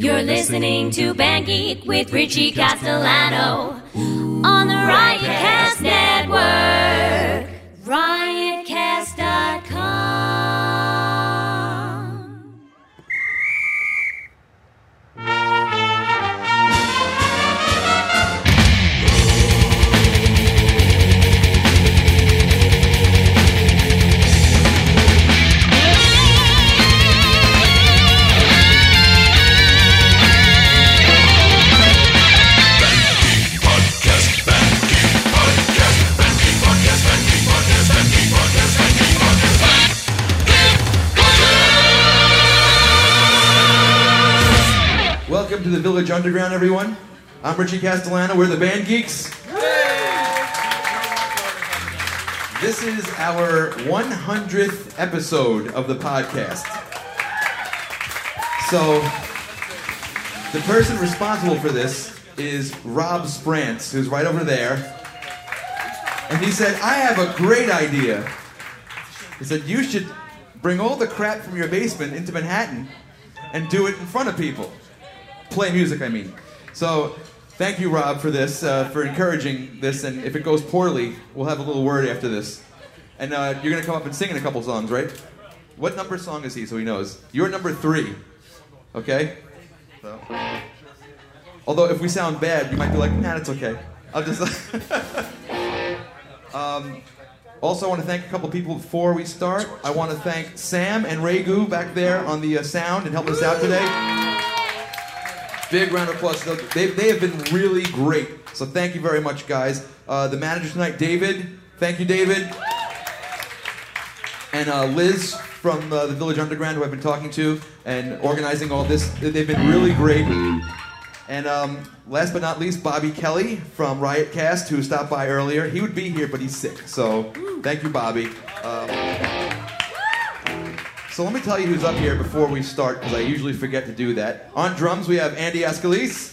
You're listening to Band Geek with Richie Castellano on the Riotcast Network. The Village Underground, everyone. I'm Richie Castellano. We're the Band Geeks. This is our 100th episode of the podcast. So, the person responsible for this is Rob Sprance, who's right over there. And he said, I have a great idea. He said, You should bring all the crap from your basement into Manhattan and do it in front of people. Play music, I mean. So, thank you, Rob, for this, uh, for encouraging this. And if it goes poorly, we'll have a little word after this. And uh, you're going to come up and sing in a couple songs, right? What number song is he so he knows? You're number three. Okay? So. Although, if we sound bad, you might be like, nah, it's okay. I'll just. um, also, I want to thank a couple people before we start. I want to thank Sam and Regu back there on the uh, sound and helping us out today. Big round of applause. They, they have been really great. So thank you very much, guys. Uh, the manager tonight, David. Thank you, David. And uh, Liz from uh, the Village Underground, who I've been talking to and organizing all this. They've been really great. And um, last but not least, Bobby Kelly from Riotcast, who stopped by earlier. He would be here, but he's sick. So thank you, Bobby. Um, so let me tell you who's up here before we start, because I usually forget to do that. On drums, we have Andy Escalise.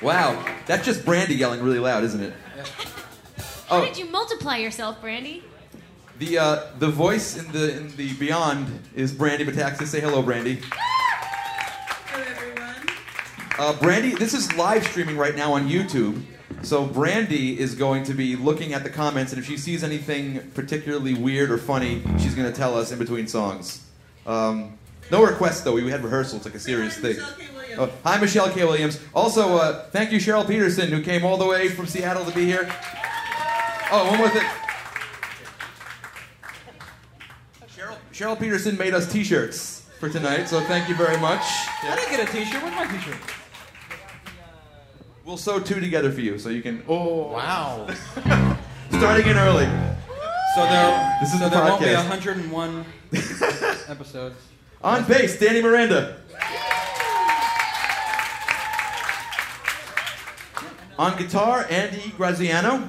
Wow, that's just Brandy yelling really loud, isn't it? How Oh, did you multiply yourself, Brandy? the uh, the voice in the in the beyond is Brandy Bataxis. Say hello, Brandy. Hello, everyone. Uh, Brandy, this is live streaming right now on YouTube. So Brandy is going to be looking at the comments, and if she sees anything particularly weird or funny, she's going to tell us in between songs. Um, no requests though. We had rehearsal. It's like a serious Hi, thing. Michelle K. Williams. Oh, hi, Michelle K. Williams. Also, uh, thank you, Cheryl Peterson, who came all the way from Seattle to be here. Oh, one more thing. Cheryl, Cheryl Peterson made us T-shirts for tonight, so thank you very much. I didn't get a T-shirt. Where's my T-shirt? We'll sew two together for you, so you can. Oh, wow. Starting in early. So there, This is so the there won't be podcast. 101 episodes. On bass, Danny Miranda. On guitar, Andy Graziano.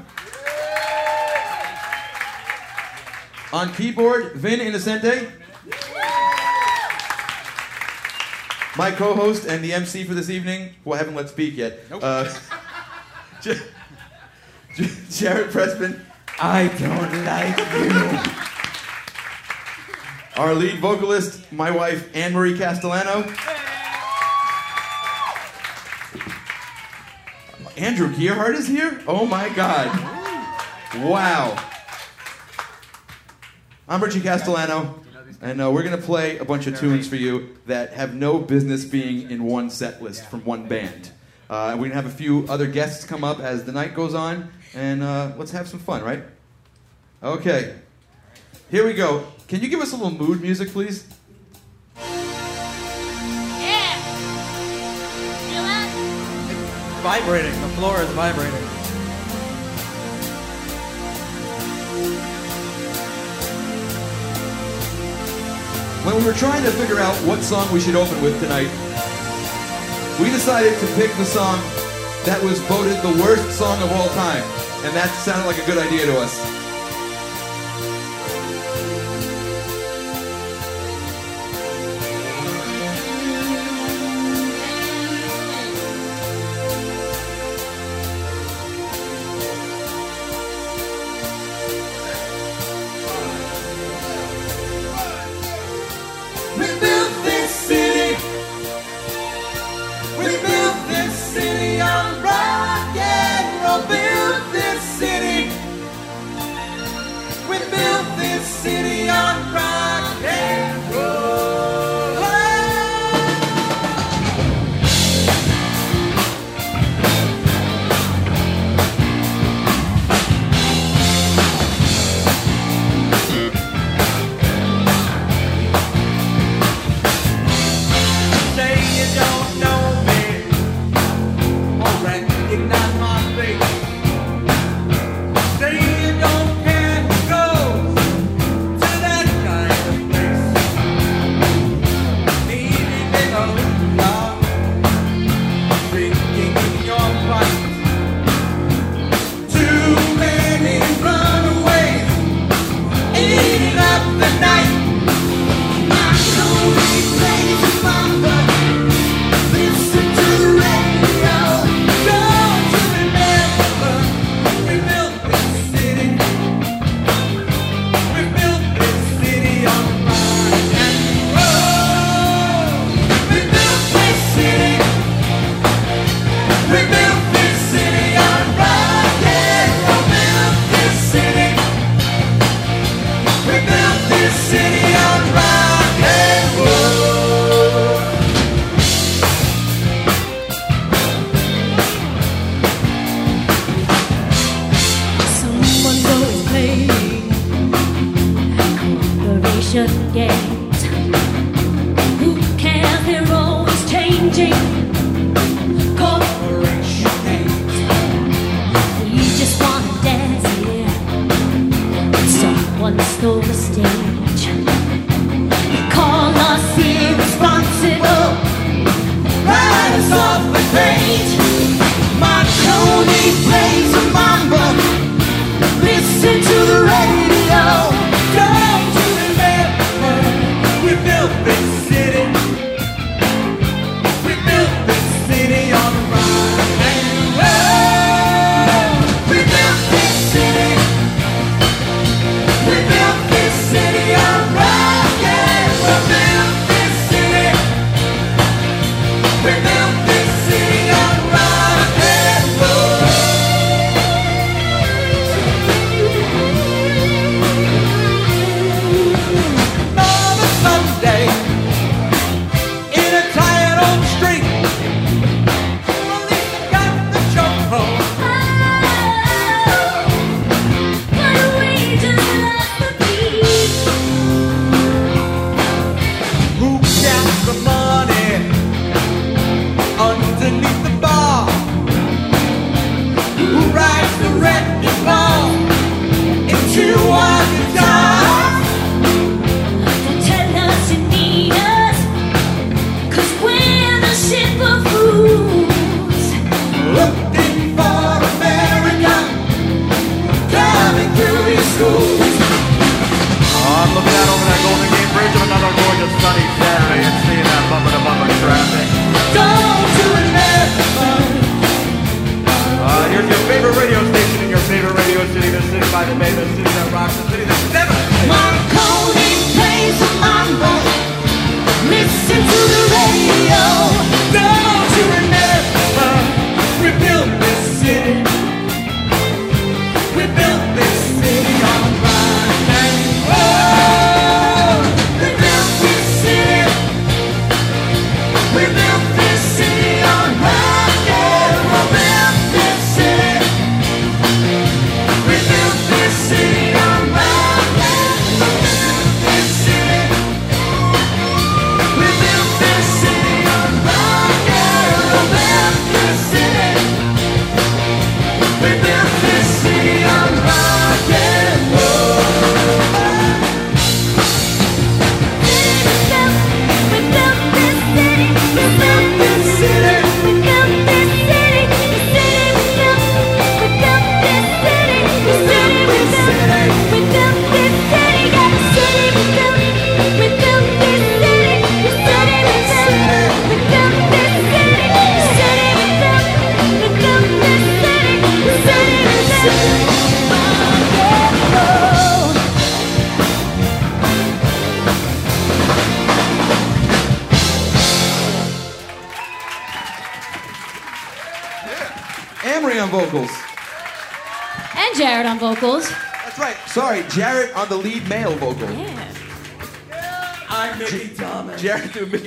On keyboard, Vin Innocente. My co-host and the MC for this evening, who I haven't let speak yet. Nope. Uh, J- J- Jared Pressman. I don't like you. Our lead vocalist, my wife, Anne Marie Castellano. Andrew Gearhart is here? Oh my God. Wow. I'm Richie Castellano, and uh, we're going to play a bunch of tunes for you that have no business being in one set list from one band. Uh, we're going to have a few other guests come up as the night goes on, and uh, let's have some fun, right? Okay. Here we go. Can you give us a little mood music, please? Yeah. Feel that? Vibrating. The floor is vibrating. When we were trying to figure out what song we should open with tonight, we decided to pick the song that was voted the worst song of all time. And that sounded like a good idea to us.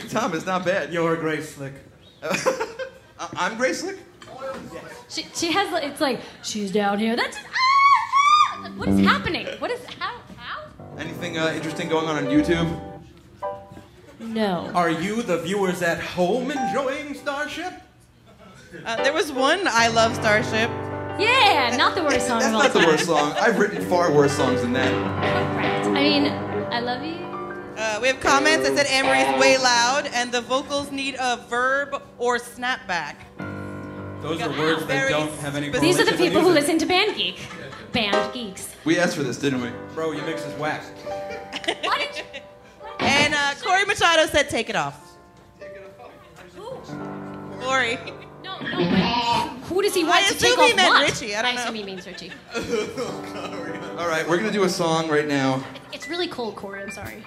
Jared doing Mickey not bad. You're Grace Slick. I- I'm Grace Slick. She, she has, it's like, she's down here. That's, ah! Like, What is happening? What is, how, how? Anything uh, interesting going on on YouTube? No. Are you the viewers at home enjoying Starship? Uh, there was one I Love Starship. Yeah, not the worst song That's of all not the worst song. I've written far worse songs than that. Correct. I mean, I love you. Uh, we have comments that said Amory's way loud and the vocals need a verb or snapback. Those are words that don't have any. These are the people who listen to Band Geek. Band Geeks. We asked for this, didn't we? Bro, your mix is whack. Why did you? And uh, Corey Machado said take it off. Take it off. Who? Corey. No, no, but who does he want I to take assume he off meant what? Richie, I don't know. I assume he means Richie. All right, we're gonna do a song right now. It's really cold, Corey. I'm sorry.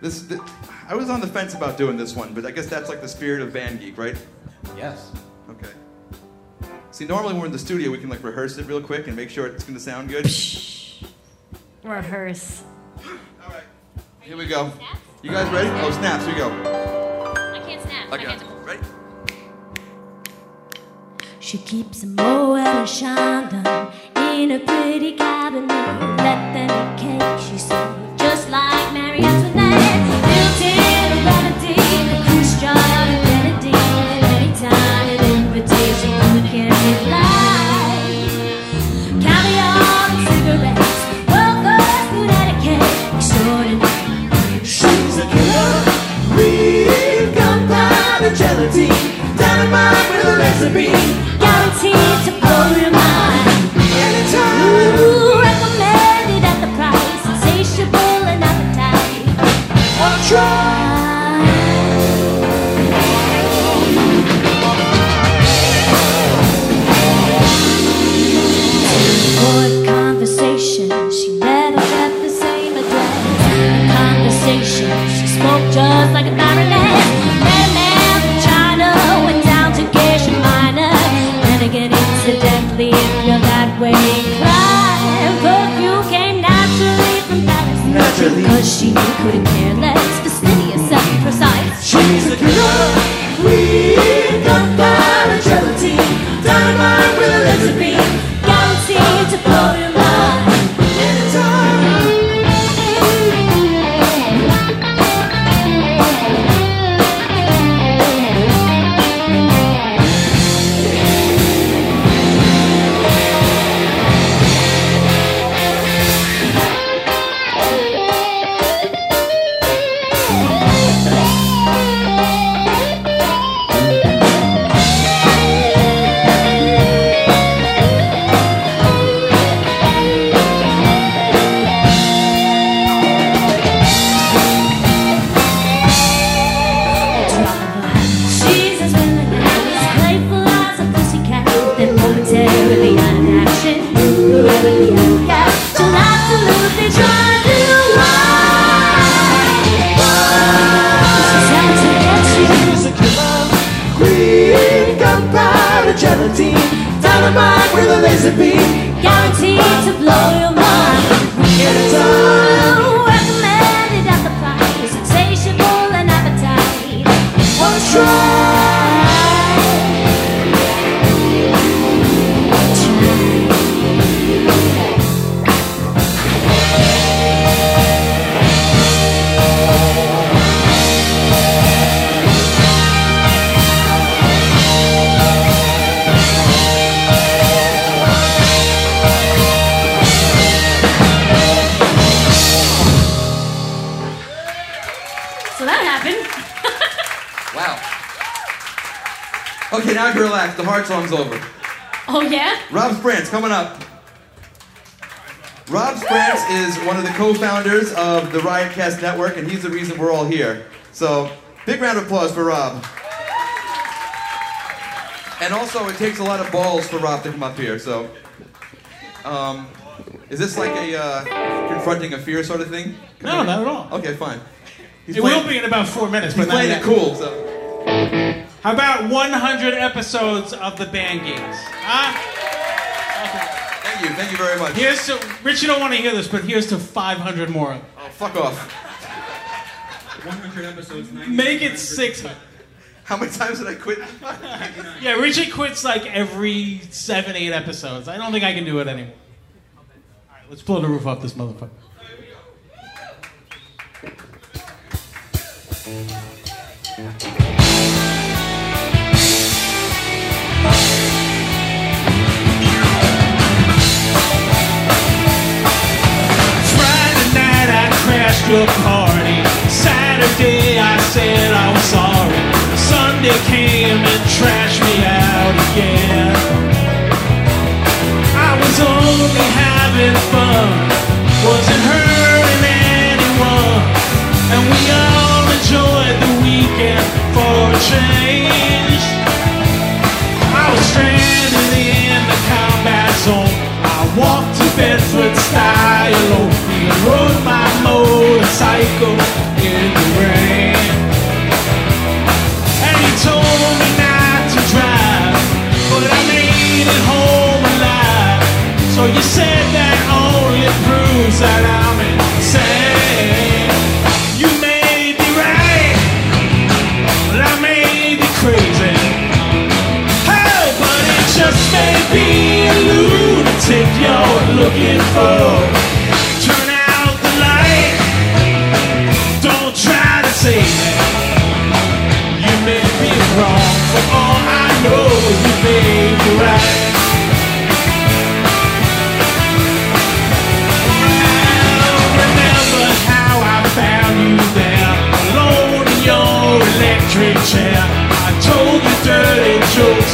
This, th I was on the fence about doing this one, but I guess that's like the spirit of Band Geek, right? Yes. Okay. See, normally when we're in the studio, we can like rehearse it real quick and make sure it's gonna sound good. Rehearse. All right, here we go. You guys ready? Oh, snaps! Here we go. I can't snap. I My got hands are cold. Ready? She keeps a Moet and a Chandon in a pretty cabinet. Let them eat cake, she said, Guaranteed to blow your mind. Anytime. Ooh, recommended at the price, insatiable and appetite. I'll try. Avoid conversation, she never left the same address. Conversation, she spoke just like a baroness. You're that way inclined, perfume came naturally from Paris. Naturally. Because she couldn't care less, fastidious, self-precise. She's a killer. Real gunpowder gelatine. Dynamite song's over. Oh yeah? Rob Sprance coming up. Rob Sprance is one of the co-founders of the Riotcast Network, and he's the reason we're all here. So, big round of applause for Rob. And also, it takes a lot of balls for Rob to come up here. So, um, is this like a uh, confronting a fear sort of thing? No, not at all. Okay, fine. He's It playing, will be in about four minutes, He's but not playing yet. it cool. So, How about 100 episodes of the band games? Huh? Thank you, thank you very much. Here's to Rich. You don't want to hear this, but here's to 500 more. Oh, fuck off. 100 episodes, Make it 600. How many times did I quit? Yeah, Richie quits like every seven, eight episodes. I don't think I can do it anymore. All right, let's blow the roof off this motherfucker. Friday your party. Saturday I said I was sorry. Sunday came and trashed me out again. I was only having fun, wasn't hurting anyone, and we all enjoyed the weekend for a change. I was stranded in the combat zone. I walked to Bedford-Stuy, and rode my motorcycle in the rain. And told me not to drive, but I made it home alive. So you said that only proves that I'm insane. You may be right, but I crazy. But it just may be a lunatic you're looking for. I know you made a remember how I found you there Loading your electric chair. I told you dirty jokes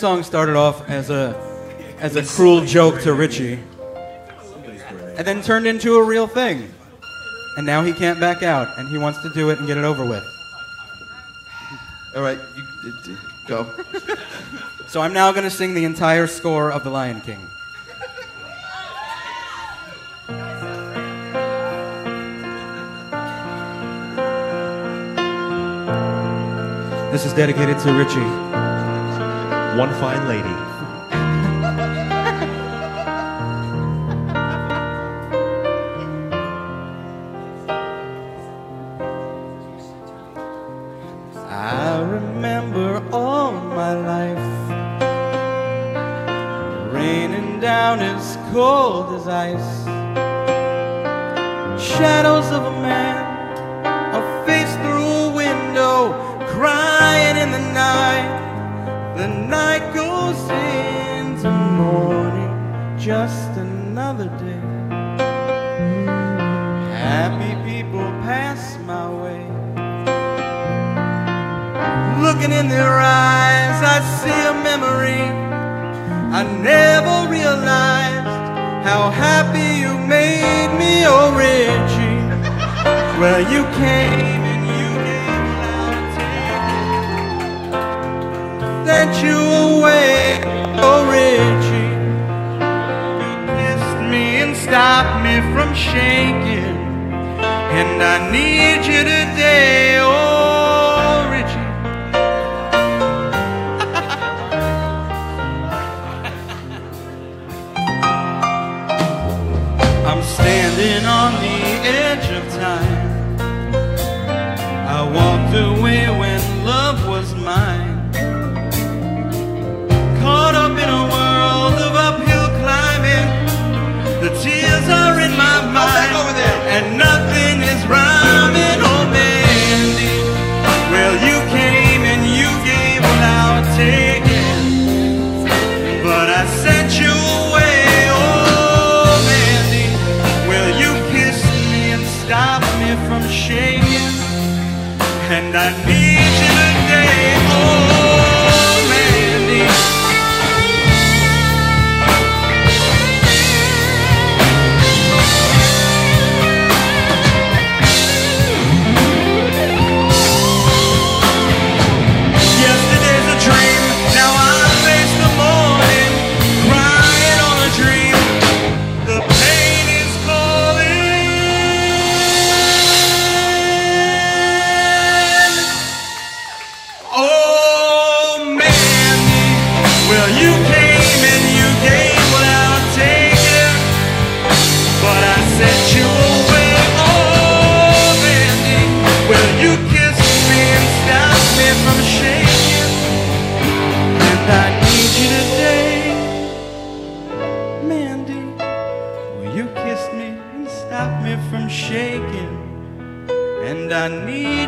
song started off as a as a cruel joke to Richie, and then turned into a real thing. And now he can't back out, and he wants to do it and get it over with. All right, you, you, go. so I'm now going to sing the entire score of The Lion King. This is dedicated to Richie. One fine lady. I remember all my life raining down as cold as ice. Shadows of a man, The night goes into morning, just another day. Happy people pass my way. Looking in their eyes, I see a memory. I never realized how happy you made me, oh Richie. Well, you came sent you away, oh Richie. You kissed me and stopped me from shaking, and I need you today, oh Richie. I'm standing on the edge of time. I walked away when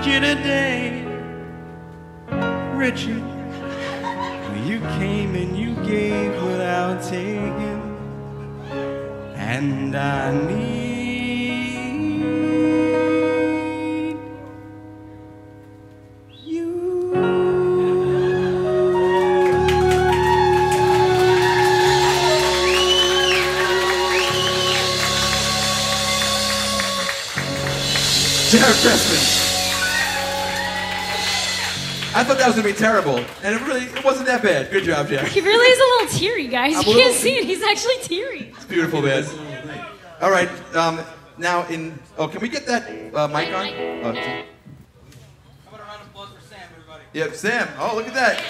you today, terrible, and it really it wasn't that bad. Good job, Jack. He really is a little teary, guys. I'm You can't see it. He's actually teary. It's beautiful, man. All right. Um, now in oh, can we get that uh, mic on? Oh, t- Yep, Sam. Oh, look at that.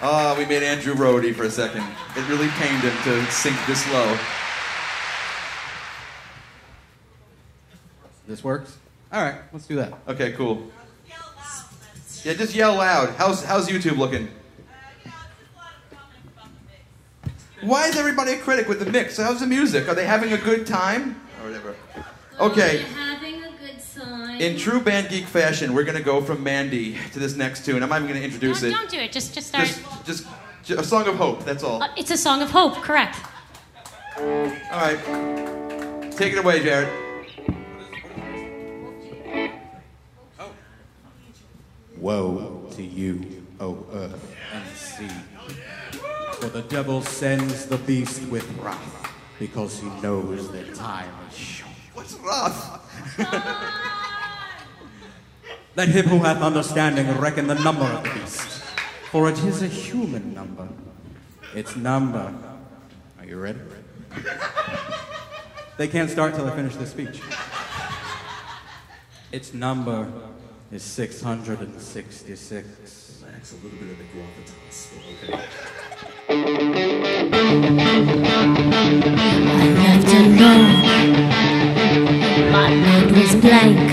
Oh, we made Andrew Rohde for a second. It really pained him to sink this low. This works? All right, let's do that. Okay, cool. Yeah, just yell loud. How's how's YouTube looking? Why is everybody a critic with the mix? How's the music? Are they having a good time? Or whatever. Okay. Having a good time. In true band geek fashion, we're gonna go from Mandy to this next tune. I'm not even gonna introduce Don't, it. don't do it. Just, just start. Just, just, ju- a song of hope. That's all. Uh, it's a song of hope. Correct. All right. Take it away, Jared. Woe to you, O earth and sea. For the devil sends the beast with wrath, because he knows that time is short. What's wrath? Let him who hath understanding reckon the number of the beast, for it is a human number. Its number. Are you ready? They can't start till I finish this speech. Its number is 666. Max, a little bit of the gravitas, okay. I left alone. My mind was blank.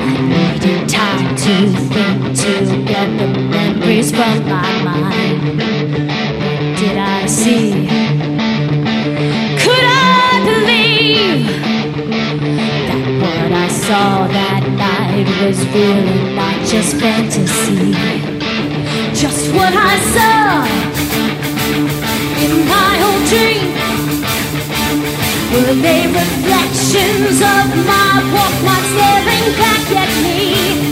I needed time to think to get the memories from my mind. Did I see? Could I believe that what I saw that night was really not just fantasy? Just what I saw in my old dream were they reflections of my walk life staring back at me?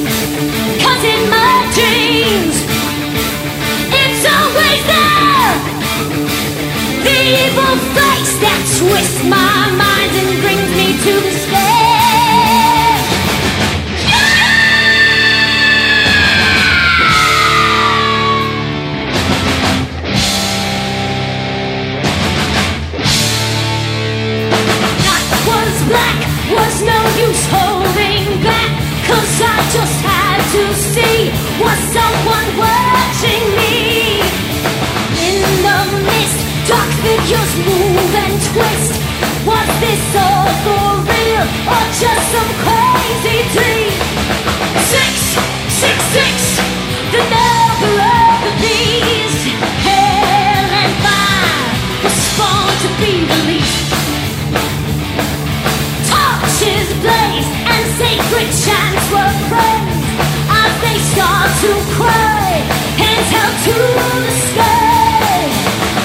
Cause in my dreams, it's always there. The evil face that twists my mind and brings me to despair. See was someone watching me. In the mist, dark figures move and twist. Was this all for real or just some crazy dream? Six, six, to cry, hands held to the sky.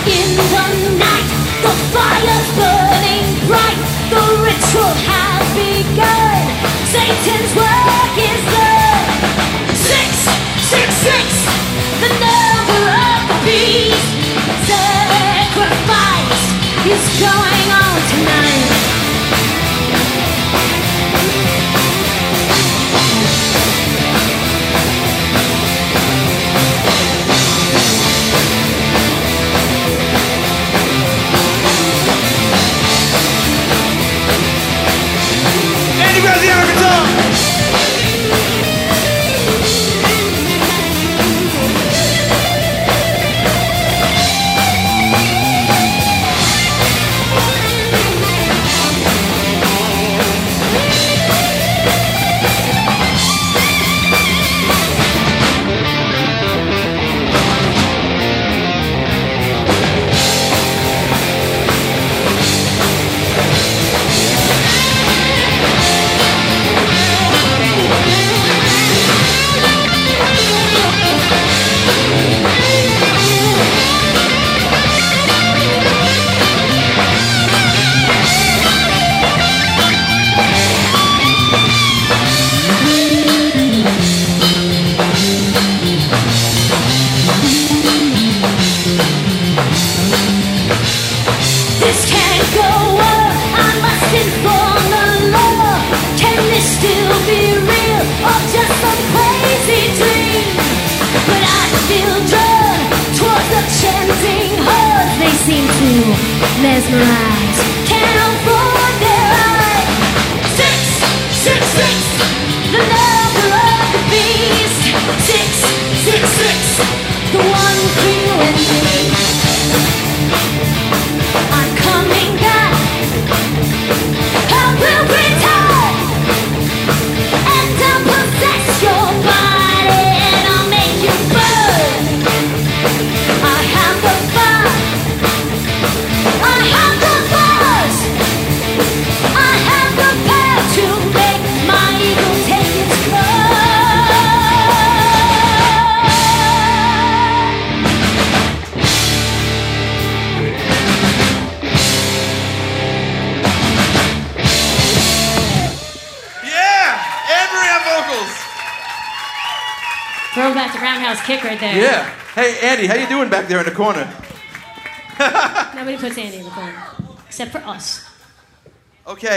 In the night, the fire's burning bright, the ritual has begun. Satan's work is done. Six, six, six, the number of the beast. Sacrifice is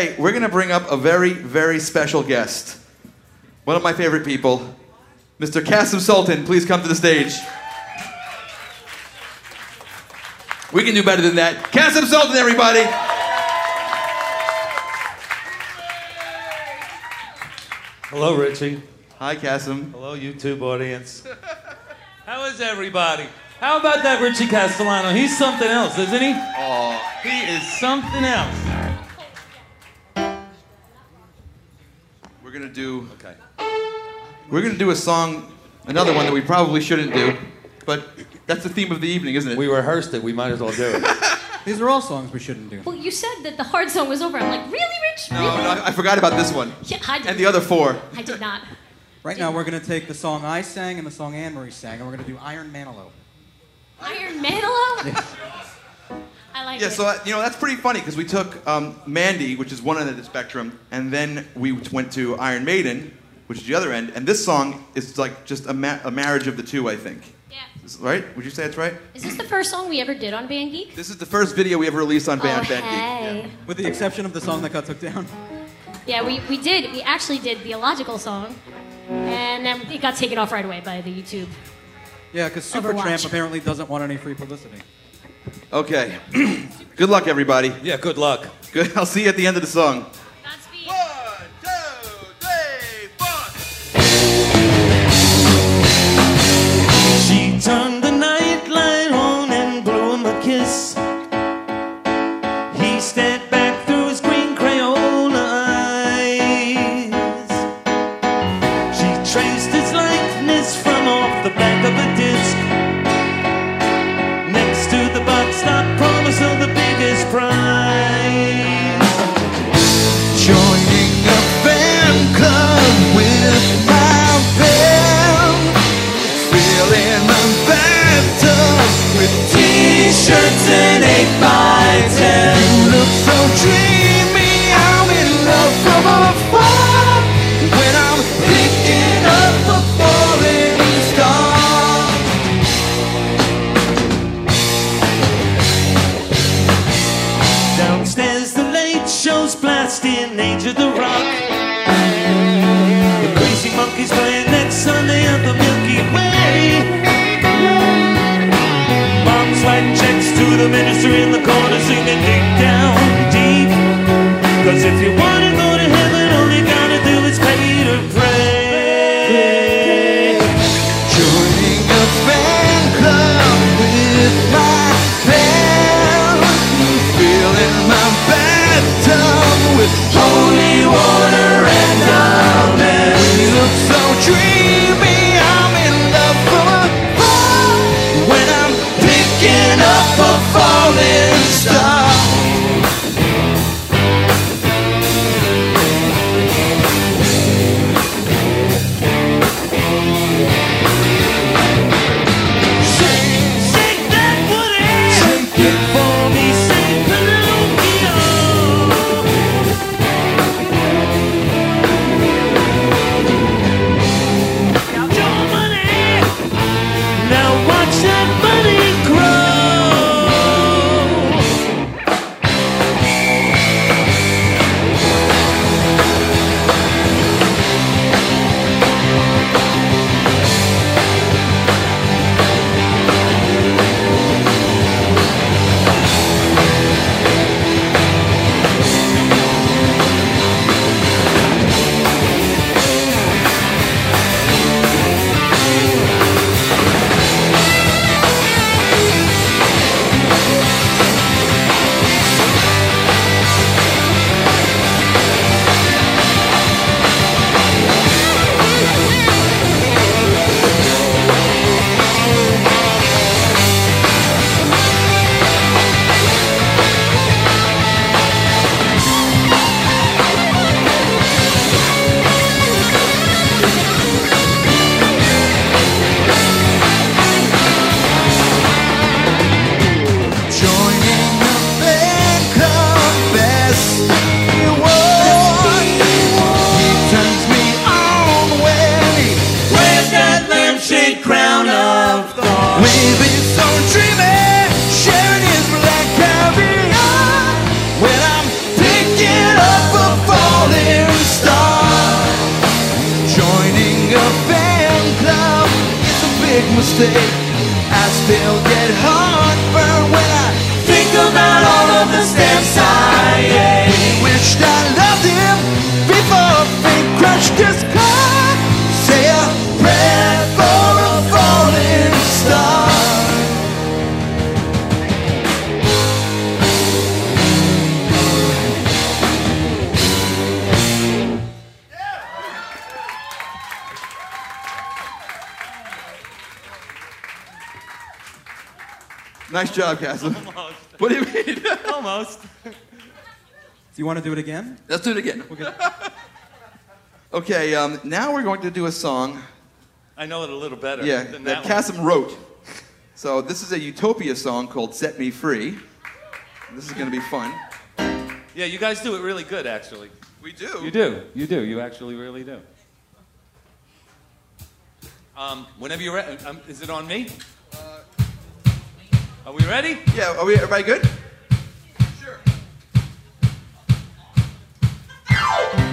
Okay, we're gonna bring up a very, very special guest. One of my favorite people, Mr. Kasim Sultan. Please come to the stage. We can do better than that. Kasim Sultan, everybody. Hello, Richie. Hi, Kasim. Hello, YouTube audience. How is everybody? How about that Richie Castellano? He's something else, isn't he? Oh, He is something else. Gonna do. Okay. We're gonna do a song, another one that we probably shouldn't do, but that's the theme of the evening, isn't it? We rehearsed it. We might as well do it. These are all songs we shouldn't do. Well, you said that the hard song was over. I'm like, really, Rich? No, Really? no, I forgot about this one Yeah, I did. and the other four. I did not. Right now, we're going to take the song I sang and the song Anne Marie sang, and we're going to do Iron Manilow. Iron Manilow? I like Yeah, it. so uh, you know that's pretty funny because we took um, Mandy, which is one end of the spectrum, and then we went to Iron Maiden, which is the other end, and this song is like just a, ma- a marriage of the two, I think. yeah. Is- Right? Would you say that's right? Is this the first song we ever did on Band Geek? This is the first video we ever released on Band oh, Band Geek. hey. With the exception of the song that got took down. Yeah, we, we did. We actually did the illogical song, and then it got taken off right away by the YouTube. Yeah, because Supertramp apparently doesn't want any free publicity. Okay. Good luck, everybody. yeah, good luck. Good. I'll see you at the end of the song. T-shirts and 8 by 10 Look so dreamy, I'm in love from afar. When I'm picking up a falling star. Downstairs, the late show's blasting Age of the Rock. The crazy monkeys playing next Sunday the minister in the corner singing deep down deep. Cause if you wanna go to heaven, all you gotta do is pay to pray. Joining a fan club with my band Filling my bathtub with holy water and amen We look so dreamy, Nice job, Kasim. Almost. What do you mean? Almost. Do you want to do it again? Let's do it again. Okay, um, now we're going to do a song, I know it a little better. yeah, than that that one. Kasim wrote. So this is a Utopia song called "Set Me Free." This is going to be fun. Yeah, you guys do it really good, actually. We do. You do. You do. You actually really do. Um, whenever you're ready, um, is it on me? Are we ready? Yeah. Are we? Everybody good? There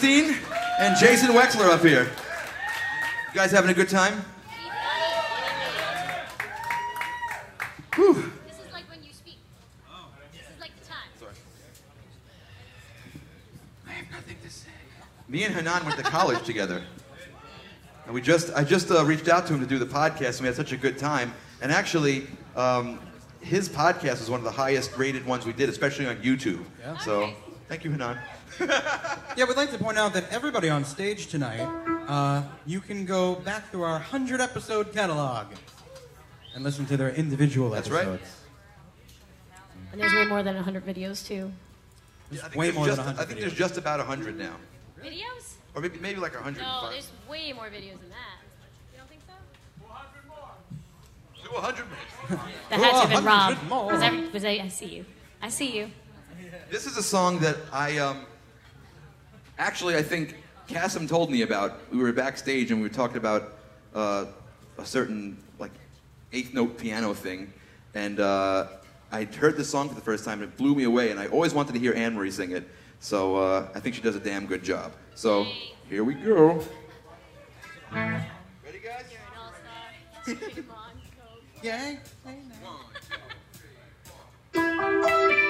Hanan and Jason Wexler up here. You guys having a good time? Whew. This is like when you speak. This is like the time. Sorry. I have nothing to say. Me and Hanan went to college together. And we just, I just uh, reached out to him to do the podcast, and we had such a good time. And actually, um, his podcast was one of the highest rated ones we did, especially on YouTube. Yeah. So, thank you, Hanan. Yeah, we'd like to point out that everybody on stage tonight, uh, you can go back through our 100 episode catalog and listen to their individual That's right. episodes. And there's way more than 100 videos, too. Yeah, I think way there's more just, than 100 I think there's just about 100 now. Videos? Or maybe, maybe like 105. No, there's way more videos than that. You don't think so? Do 100 more. That had to have been Rob. 100 more. Was every, was I, I see you. I see you. This is a song that I um, actually I think Kasim told me about. We were backstage and we were talking about uh, a certain like eighth note piano thing, and uh, I heard this song for the first time and it blew me away. And I always wanted to hear Anne Marie sing it, so uh, I think she does a damn good job. So here we go. Ready, guys? You're an all-star. Come on. Yeah. Change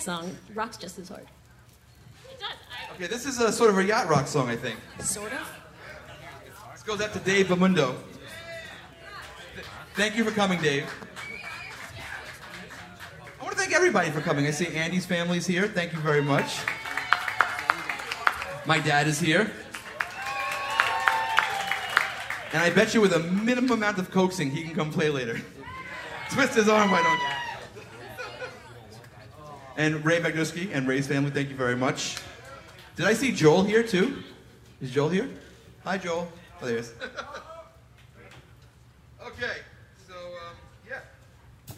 next song rocks just as hard. Okay, this is a sort of a yacht rock song, I think. Sort of. This goes out to Dave Bamundo. Th- Thank you for coming, Dave. I want to thank everybody for coming. I see Andy's family's here. Thank you very much. My dad is here. And I bet you with a minimum amount of coaxing, he can come play later. Twist his arm, why don't you? And Ray Magnuski and Ray's family, thank you very much. Did I see Joel here too? Is Joel here? Hi, Joel. Oh, there he is. okay, so, um, yeah.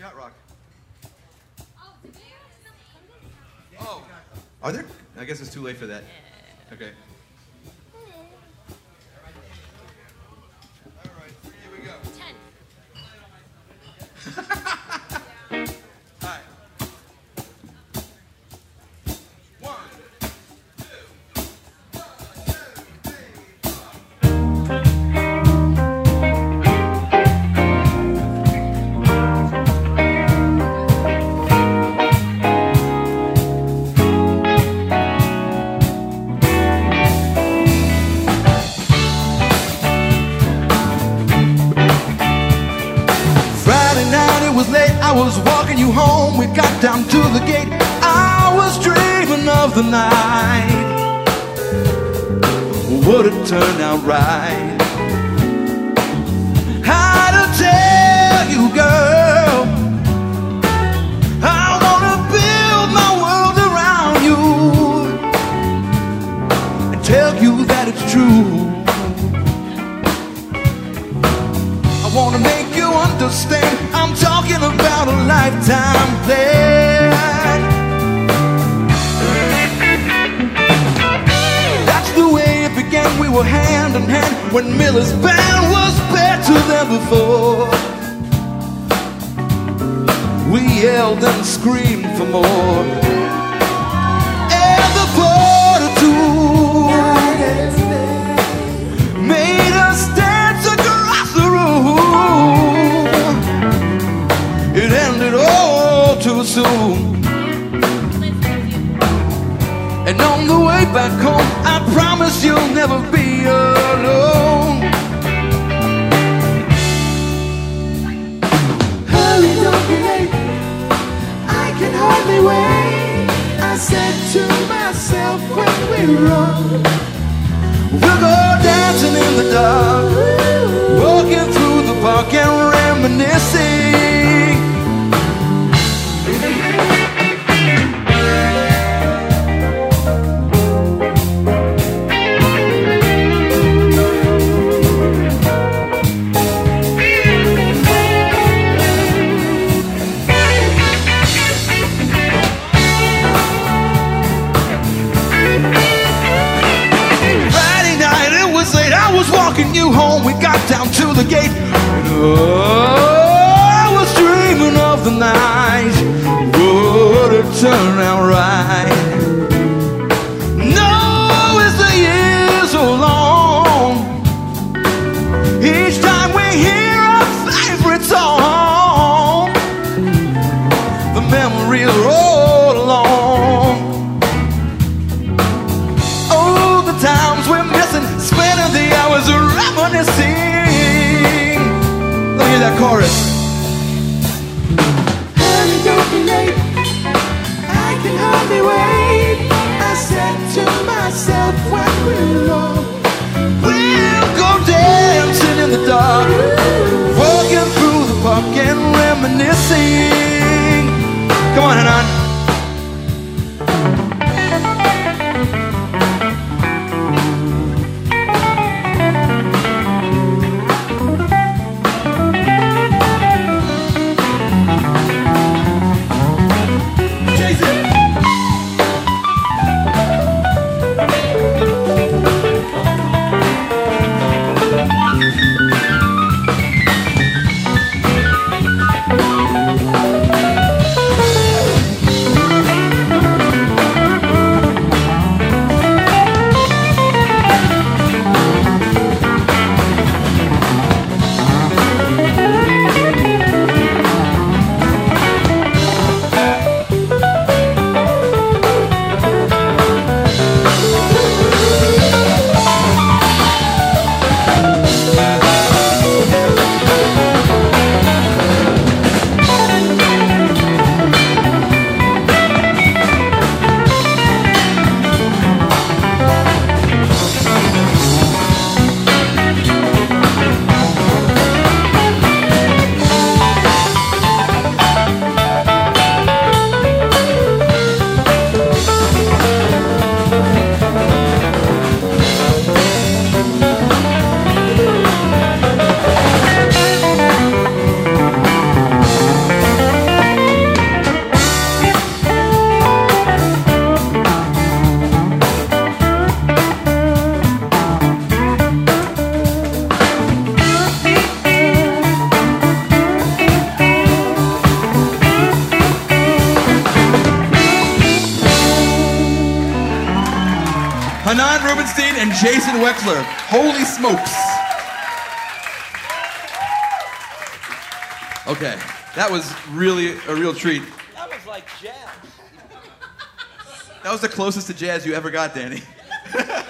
Yacht Rock. Oh, are there? I guess it's too late for that. Okay. Friday down to the gate. I was dreaming of the night. Would it turn out right? How to tell you, girl? I wanna build my world around you and tell you that it's true. I wanna make you understand. About a lifetime plan. That's the way it began. We were hand in hand when Miller's band was better than before. We yelled and screamed for more. And Jason Wexler. Holy smokes. Okay, that was really a real treat. That was like jazz. That was the closest to jazz you ever got, Danny.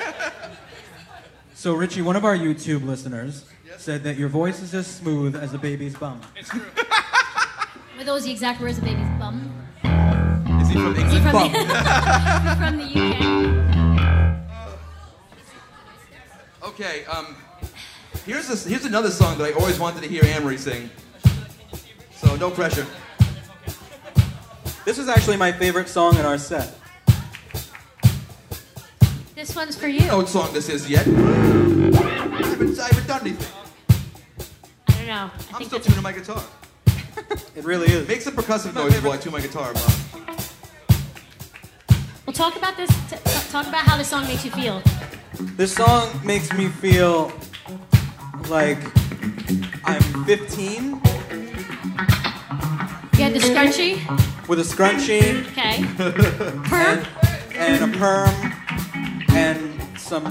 So, Richie, one of our YouTube listeners said that your voice is as smooth as a baby's bum. It's true. Were those the exact words of a baby's bum? Is he from Is he England? from the, from the Okay, um, here's this, here's another song that I always wanted to hear Anne Marie sing. So no pressure. This is actually my favorite song in our set. This one's for you. know what song this is yet. I haven't, I haven't done anything. I don't know. I I'm think still that's- tuning my guitar. It really is. Make some percussive noise while I tune my guitar, Bob. Well, talk about this. T- t- talk about how this song makes you feel. This song makes me feel like I'm 15 You had the scrunchie. with a scrunchie Okay. and, and a perm and some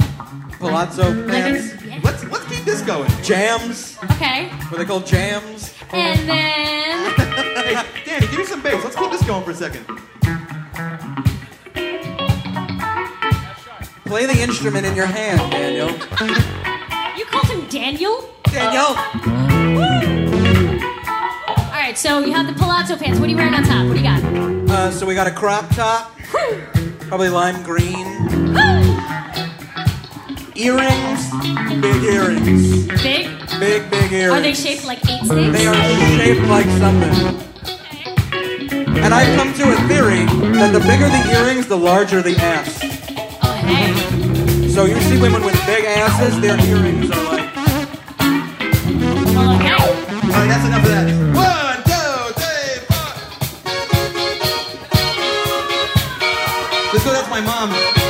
palazzo pants. Let's let's keep this going. Jams. Okay. What they call jams. And then Hey, Danny, give me some bass. Let's keep this going for a second. Play the instrument in your hand, Daniel. you called him Daniel. Daniel. All right. So you have the palazzo pants. What are you wearing on top? What do you got? Uh, so we got a crop top, probably lime green. Earrings, big earrings, Big. big big earrings. Are they shaped like eight snakes? They are shaped like something. And I've come to a theory that the bigger the earrings, the larger the ass. Hey. So you see women with big asses, their earrings are like. Well, okay. All right, that's enough of that. One, two, three, four. Let's go. That's my mom.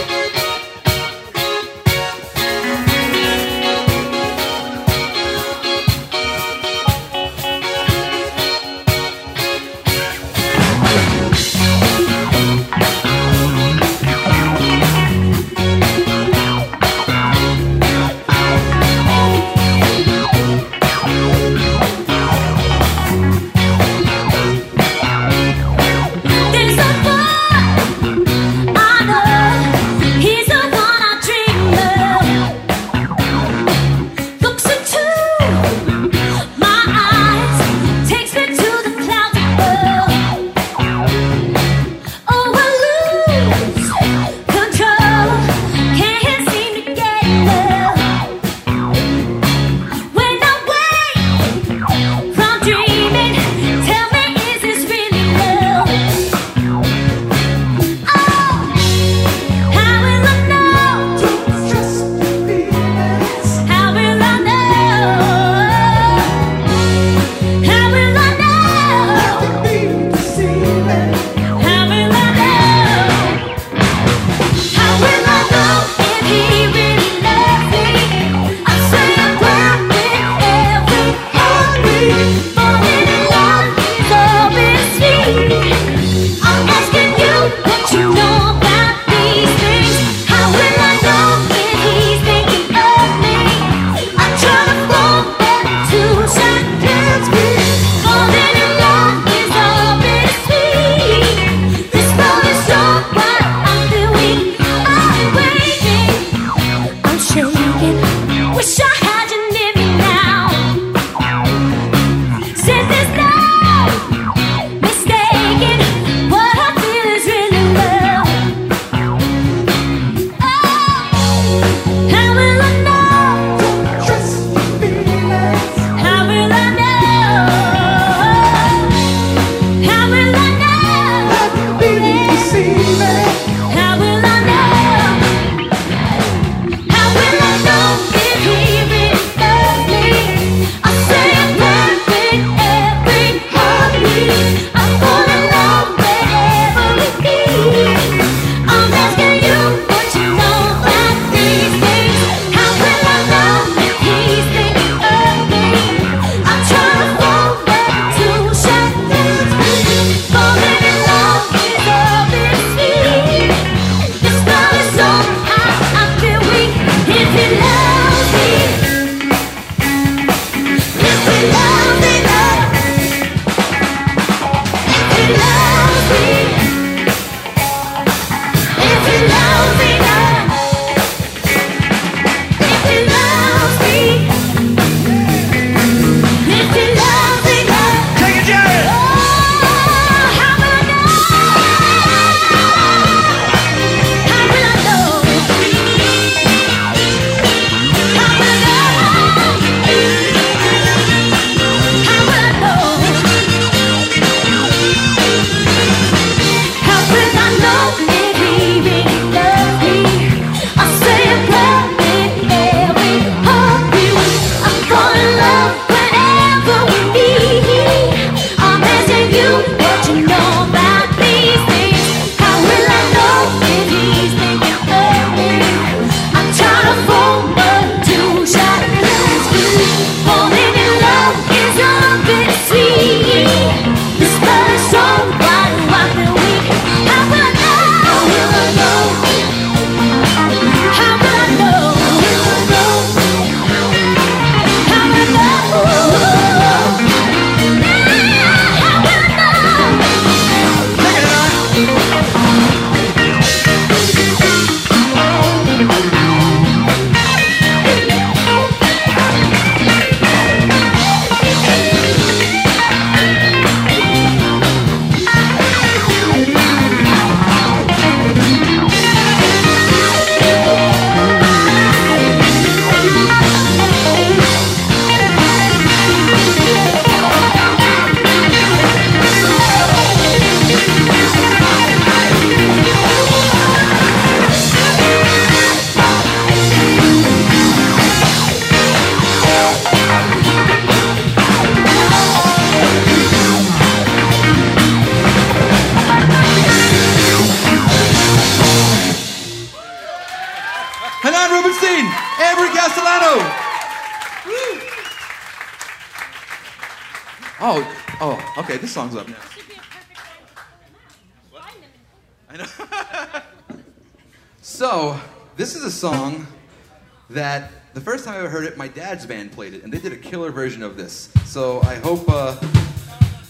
My dad's band played it, and they did a killer version of this. So I hope, uh,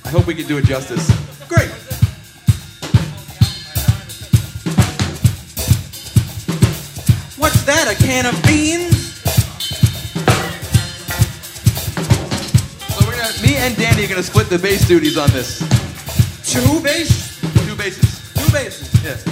I hope we can do it justice. Great. What's that? A can of beans? So we're gonna, me and Danny are gonna split the bass duties on this. Two bass? Two basses. Two basses. Yeah.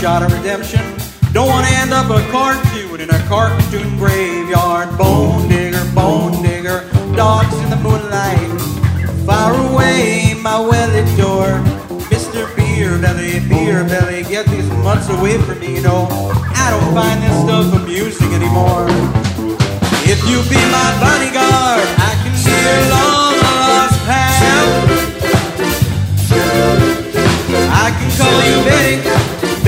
Shot of redemption. Don't want to end up a cartoon in a cartoon graveyard. Bone digger, bone digger, dogs in the moonlight. Far away, my welly door. Mr. Beer Belly, Beer Belly, get these mutts away from me, you know. I don't find this stuff amusing anymore. If you be my bodyguard, I can be your long lost pal. I can call you Betty,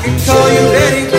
can call you Betty.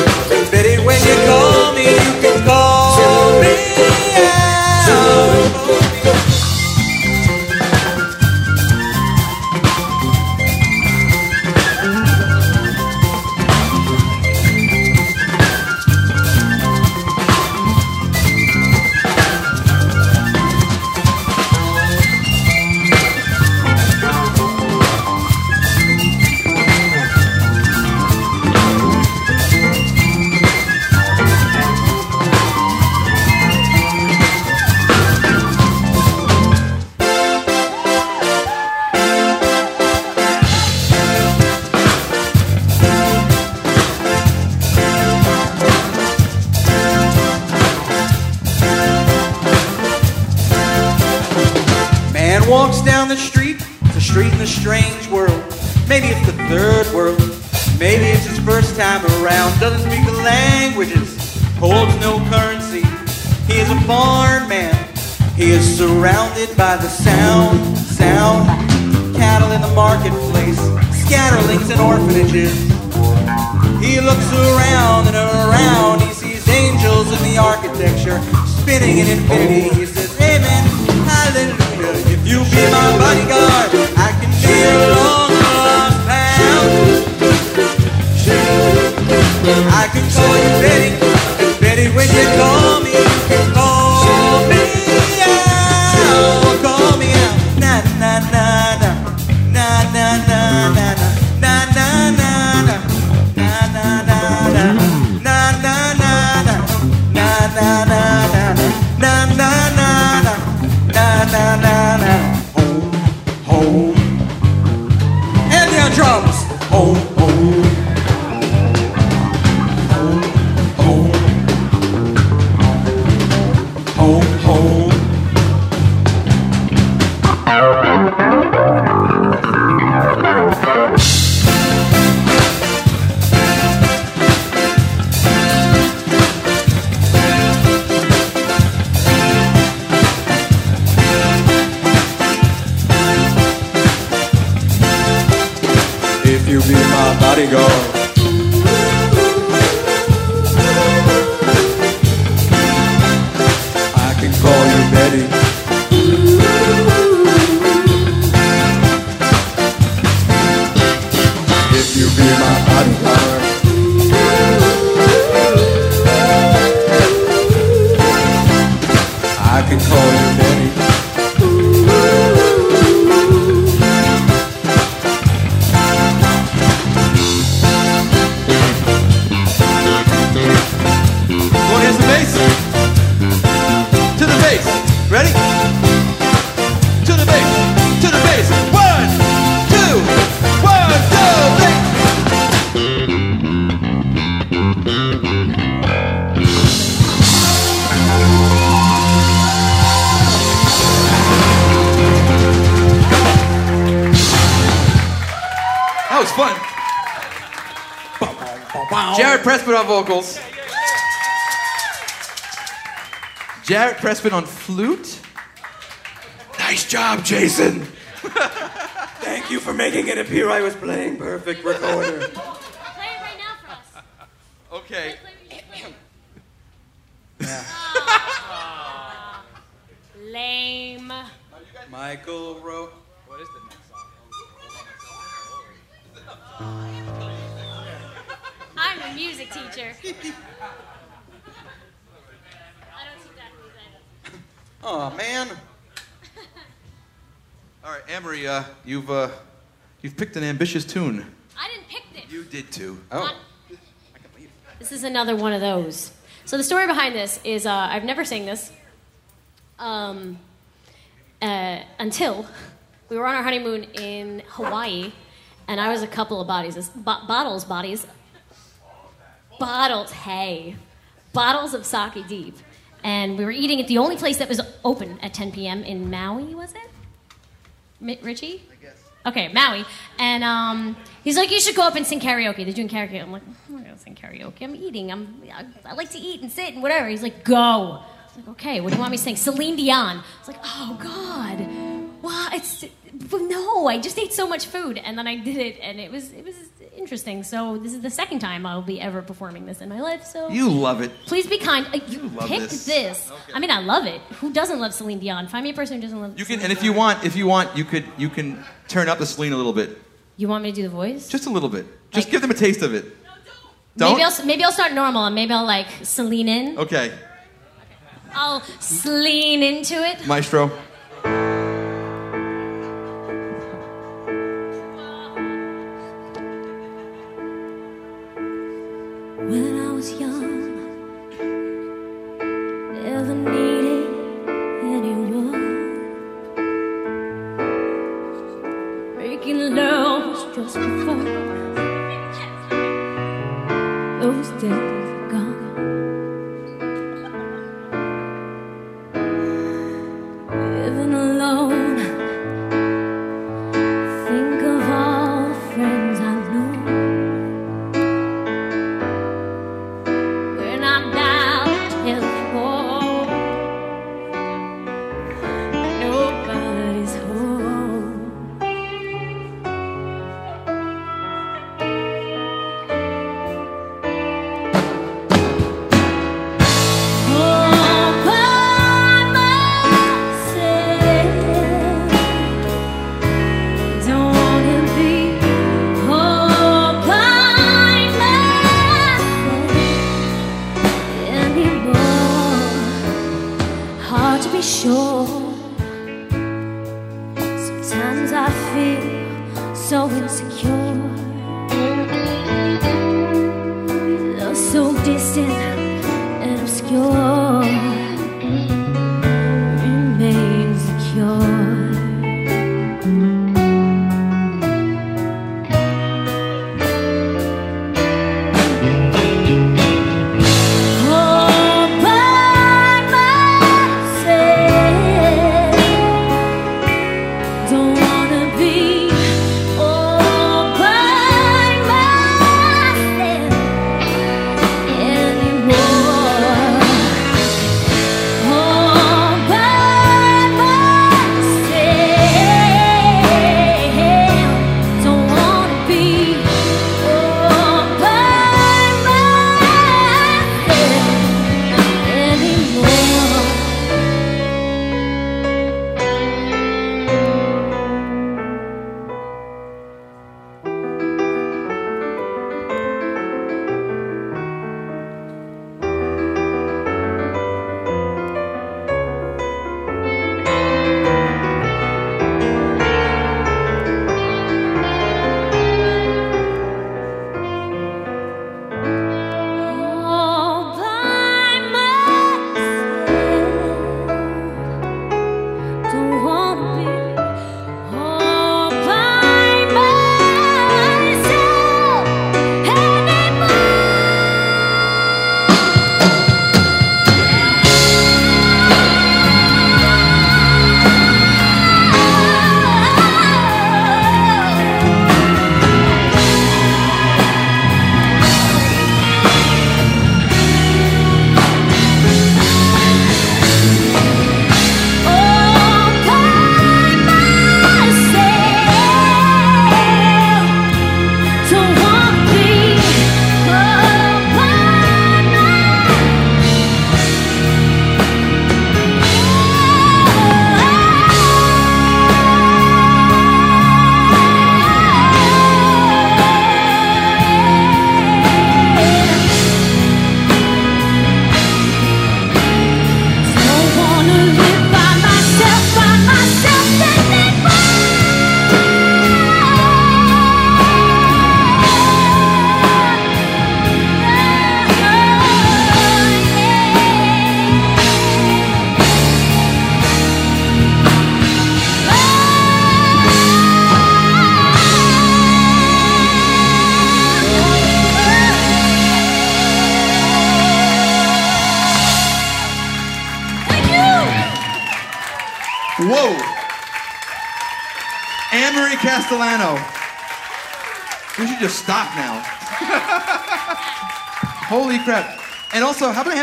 That was fun. Jared Pressman on vocals. Jared Pressman on flute. Nice job, Jason. Thank you for making it appear I was playing perfect recorder. Play it right now for us. Okay. Lame. Michael wrote. What is the next song? I'm a music teacher. I don't see that. Oh man. All right, Amory, uh, you've uh, you've picked an ambitious tune. I didn't pick this. You did too. Oh. This is another one of those. So the story behind this is uh, I've never sang this um, uh, until we were on our honeymoon in Hawaii, and I was a couple of bodies, bo- bottles, bodies, bottles. Hey, bottles of sake deep, and we were eating at the only place that was open at 10 p.m. in Maui. Was it? Richie? Okay, Maui. And um, he's like, you should go up and sing karaoke. They're doing karaoke. I'm like, I'm not gonna sing karaoke. I'm eating. I'm, I, I like to eat and sit and whatever. He's like, go. I was like, okay, what do you want me to sing? Celine Dion. I was like, oh God, wow, it's no. I just ate so much food, and then I did it, and it was it was interesting. So this is the second time I'll be ever performing this in my life. So You love it. Please be kind. Uh, you love picked this. this. I mean, I love it. Who doesn't love Celine Dion? Find me a person who doesn't love. You can, Celine and if you want, if you want, you could, you can turn up the Celine a little bit, you want me to do the voice? just a little bit. Just give them a taste of it. Don't. Maybe I'll maybe I'll start normal and maybe I'll like Celine in. Okay, I'll lean into it. Maestro.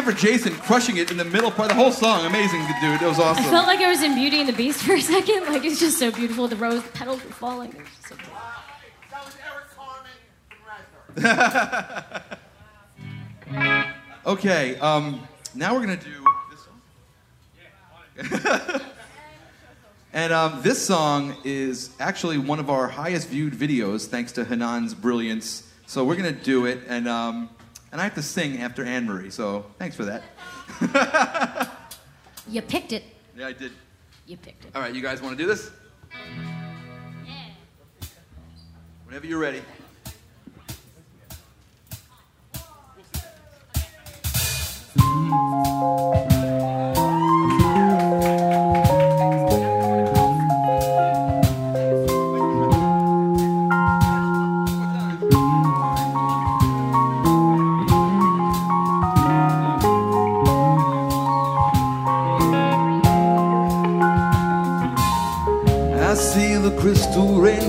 For Jason crushing it in the middle part of the whole song? Amazing, dude. It was awesome. I felt like I was in Beauty and the Beast for a second. Like it's just so beautiful. The rose petals were falling. It was just so beautiful. okay, um, now we're gonna do this song. and um, this song is actually one of our highest viewed videos, thanks to Hanan's brilliance. So we're gonna do it, and um, and I have to sing after Anne Marie. So thanks for that. You picked it. Yeah, I did. You picked it. All right, you guys want to do this? Yeah. Whenever you're ready. I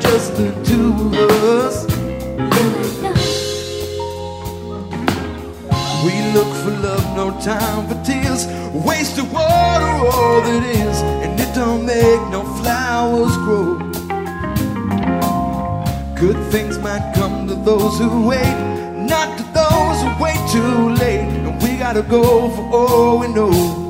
just the two of us. We look for love, no time for tears. Waste of water, all that is, and it don't make no flowers grow. Good things might come to those who wait, not to those who wait too late. And we gotta go for all we know.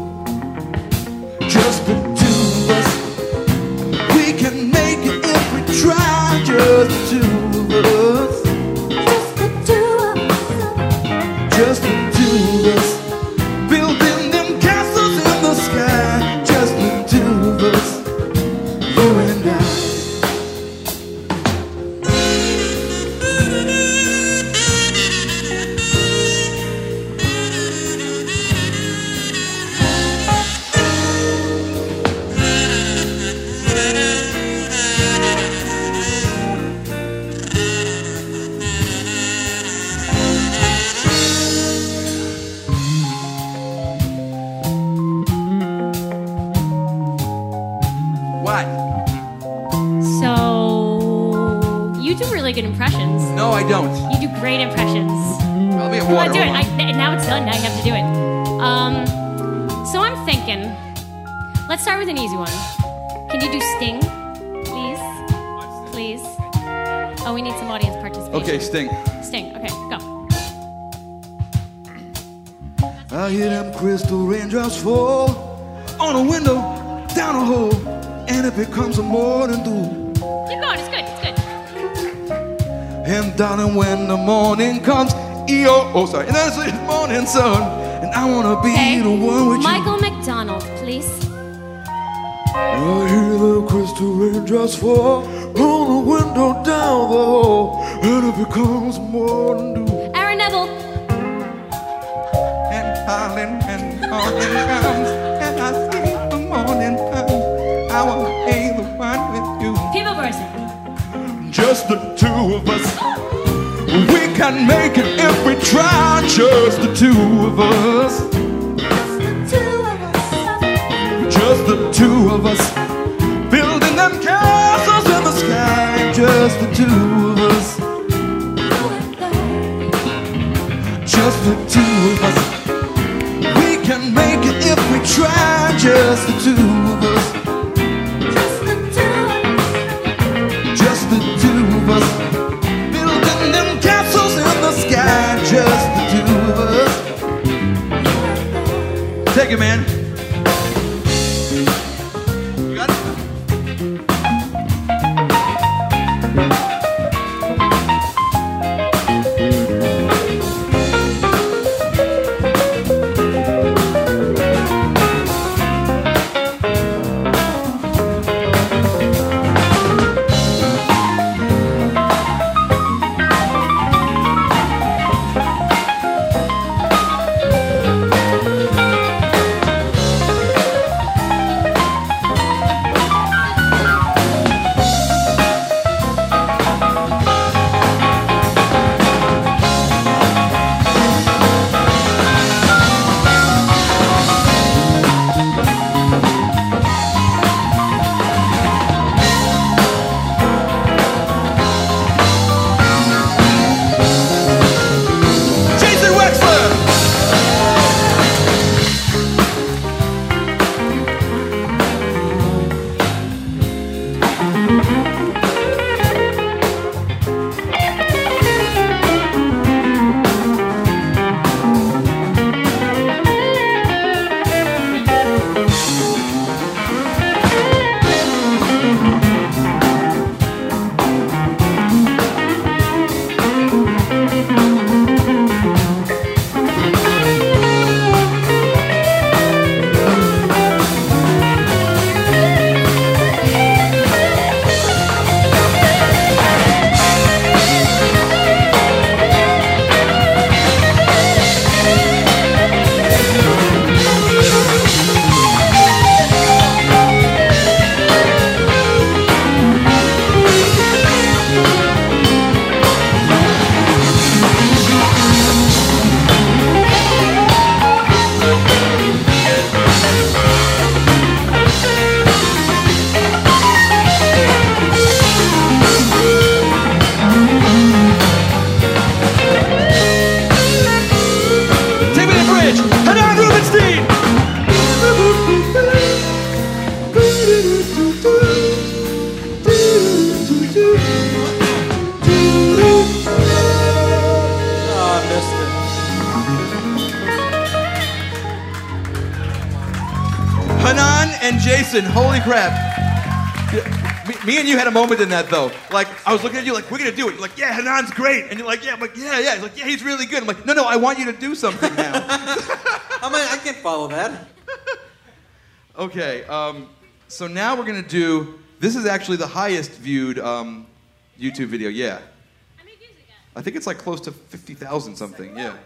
Sun, and I wanna be Okay. the one with Michael McDonald, please. I hear the crystal raindrops fall on the window, down the hall, and it becomes morning dew. Aaron Neville. And when the morning comes, and I see the morning comes, I wanna be the one with you. People person. Just the two of us. We can make it try. Just the two of us. Just the two of us. Building them castles in the sky. Just the two of us. Just the two of us. We can make it if we try. Just the two of us. a moment in that though. Like I was looking at you, like we're gonna do it. You're like, yeah, Hanan's great, and you're like, yeah, I'm like yeah, yeah. He's like, yeah, he's really good. I'm like, no, no, I want you to do something now. I mean, I can follow that. okay, um, so now we're gonna do. This is actually the highest viewed um, YouTube video. Yeah. How many views it got? I think it's like close to fifty thousand something. Yeah.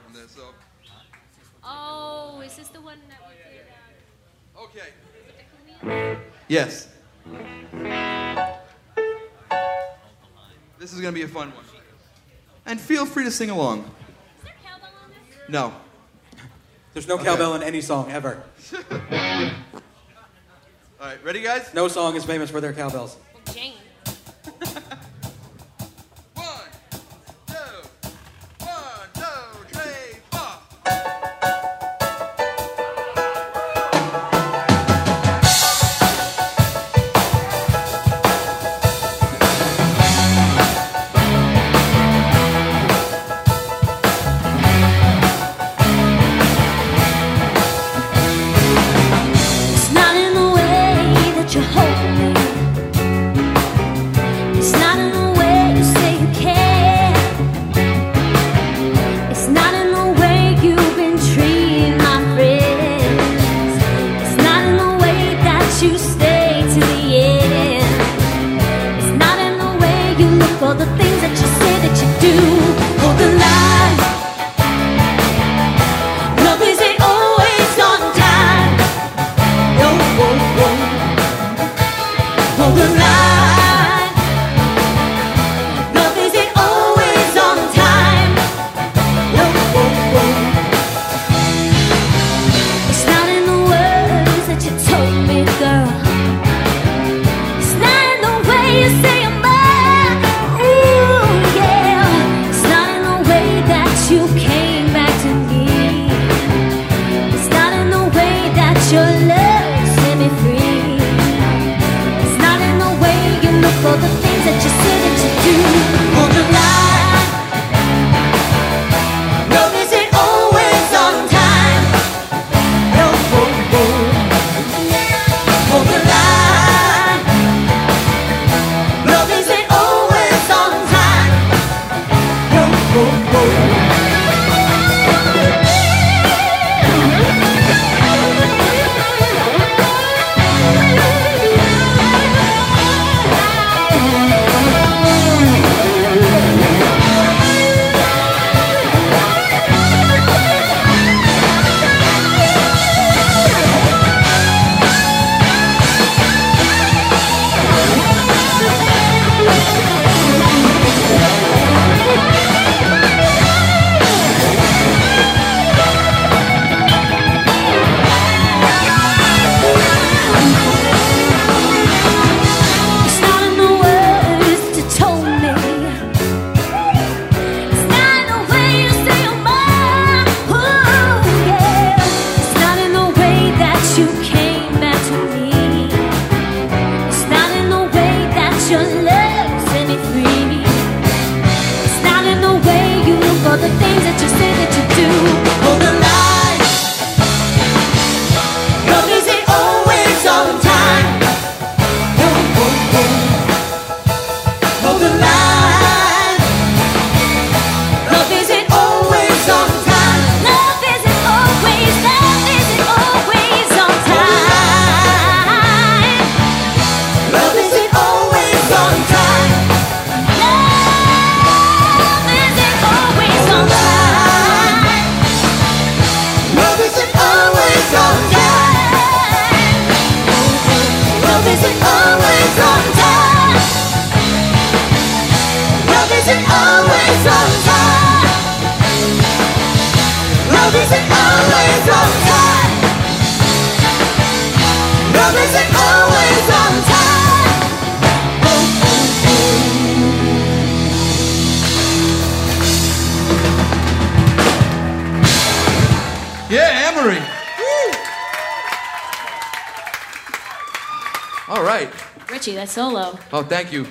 Oh, is this the one that we did? Uh, okay. Yes. This is going to be a fun one. And feel free to sing along. No. There's no Okay. cowbell in any song ever. All right, ready, guys? No song is famous for their cowbells. Oh, thank you.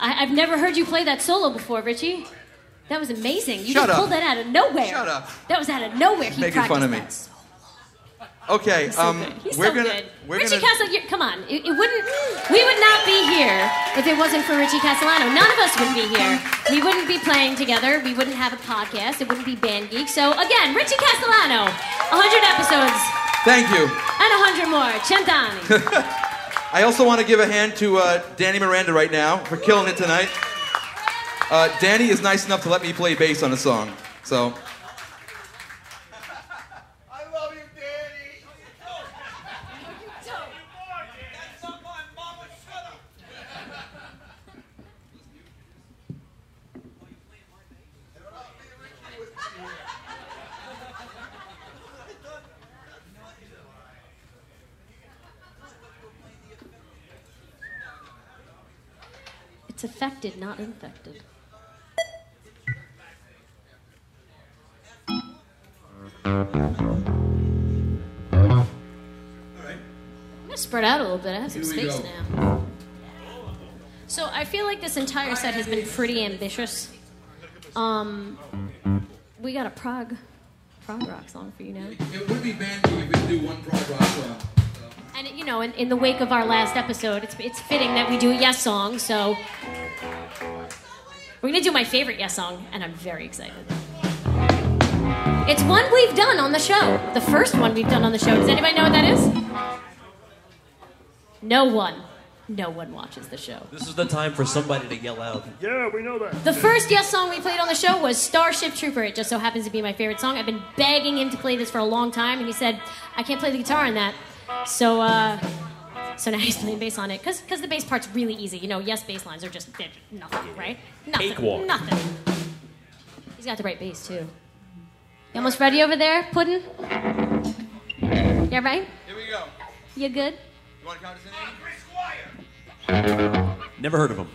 I, have never heard you play that solo before, Richie. That was amazing. You Shut just up. pulled that out of nowhere. Shut up. That was out of nowhere. He Making fun of me. Okay, He's um, so He's we're so gonna. Good. We're Richie Castellano, come on! It, it, wouldn't. We would not be here if it wasn't for Richie Castellano. None of us would be here. We wouldn't be playing together. We wouldn't have a podcast. It wouldn't be Band Geek. So again, Richie Castellano, 100 episodes. Thank you. And 100 more. Cent'anni. I also want to give a hand to uh, Danny Miranda right now for killing it tonight. Uh, Danny is nice enough to let me play bass on a song, so it's affected, not infected. I'm gonna spread out a little bit. I have some Here space now. So I feel like this entire set has been pretty ambitious. Um, we got a prog, prog rock song for you now. it would be if we could do one prog rock song. And you know, in, in the wake of our last episode, it's it's fitting that we do a yes song. So we're gonna do my favorite yes song, and I'm very excited. It's one we've done on the show. The first one we've done on the show. Does anybody know what that is? No one. No one watches the show. This is the time for somebody to yell out. Yeah, we know that. The first yes song we played on the show was Starship Trooper. It just so happens to be my favorite song. I've been begging him to play this for a long time, and he said, I can't play the guitar on that. So, uh, so now he's playing bass on it. Because because the bass part's really easy. You know, yes, bass lines are just just nothing, right? Nothing. Cakewalk. Nothing. He's got the right bass, too. You almost ready over there, Puddin'? Yeah, right? Here we go. You good? You want to count us in? Never heard of him.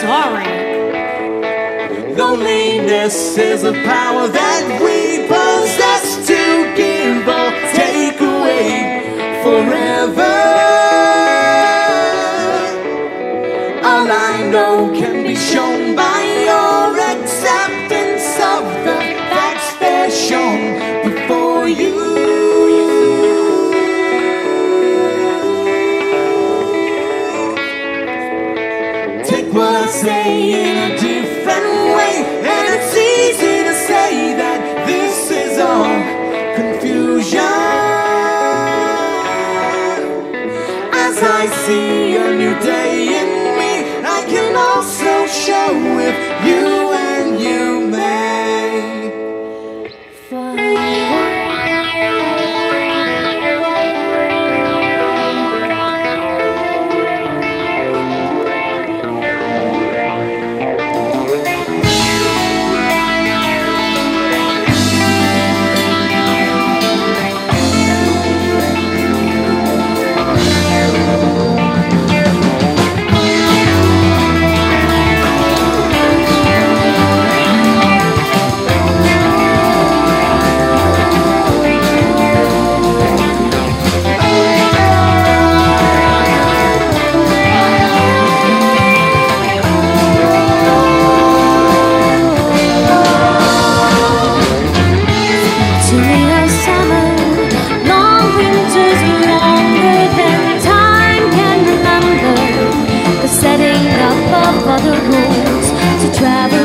sorry. Loneliness is a power that we possess to give or take away forever. if you. travel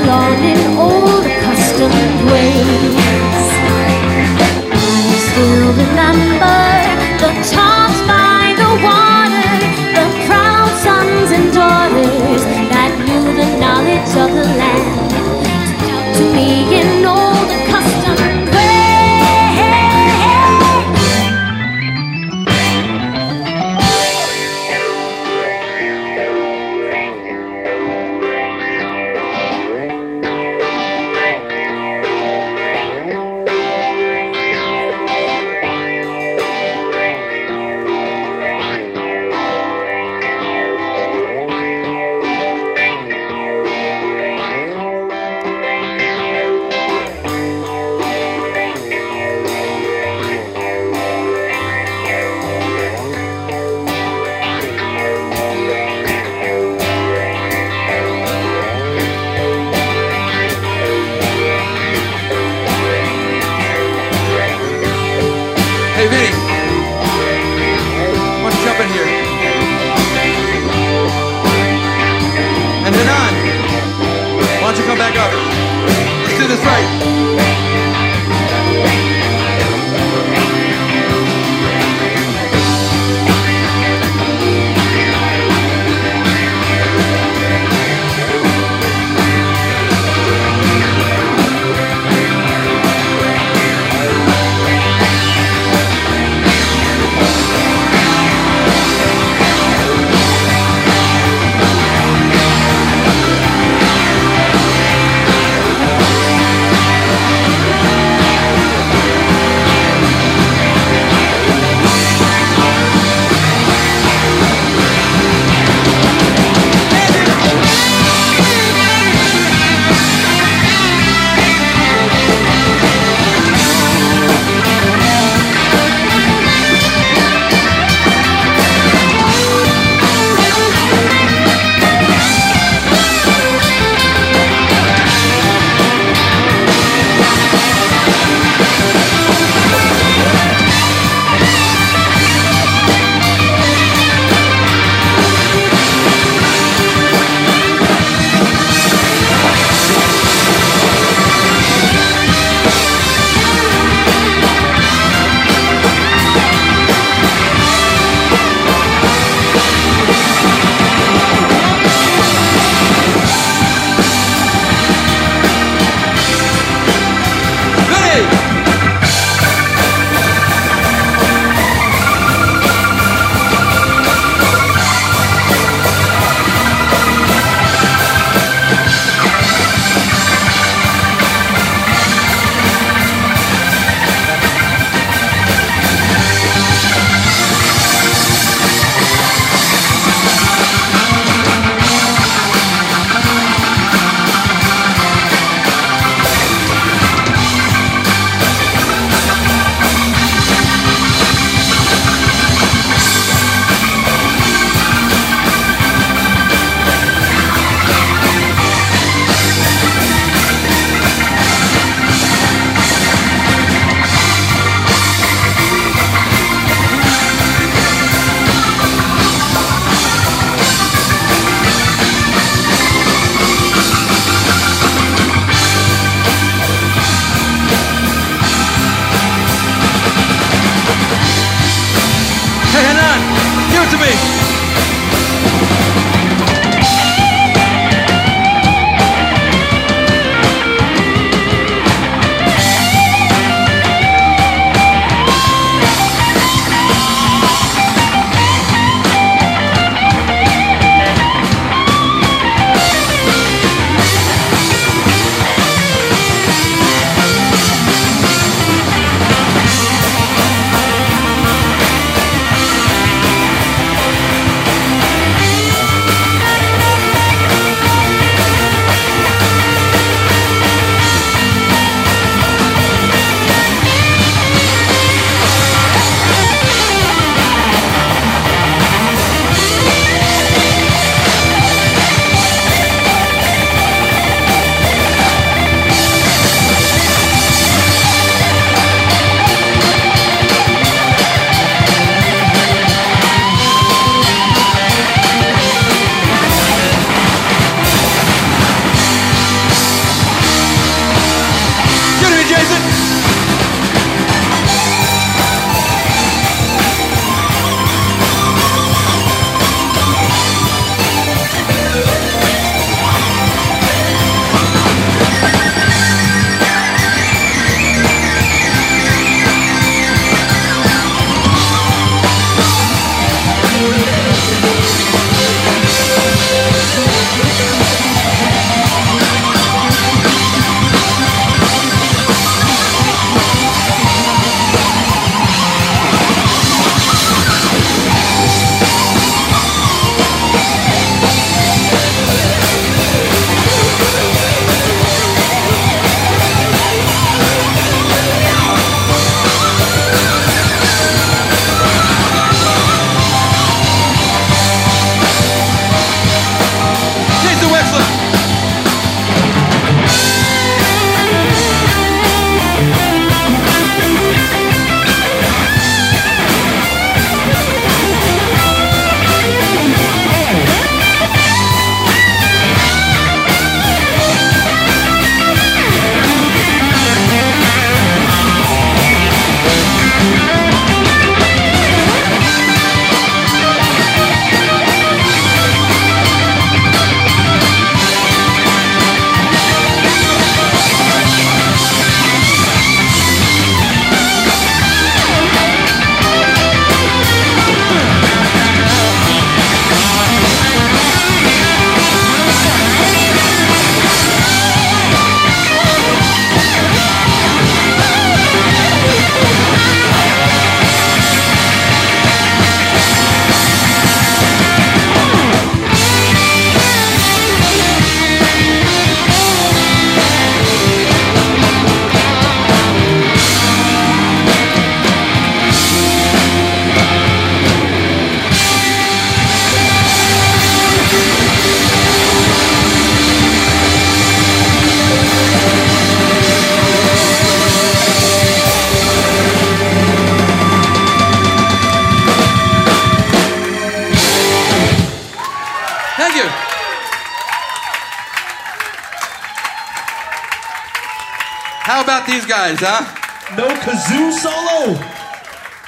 these huh? No kazoo solo.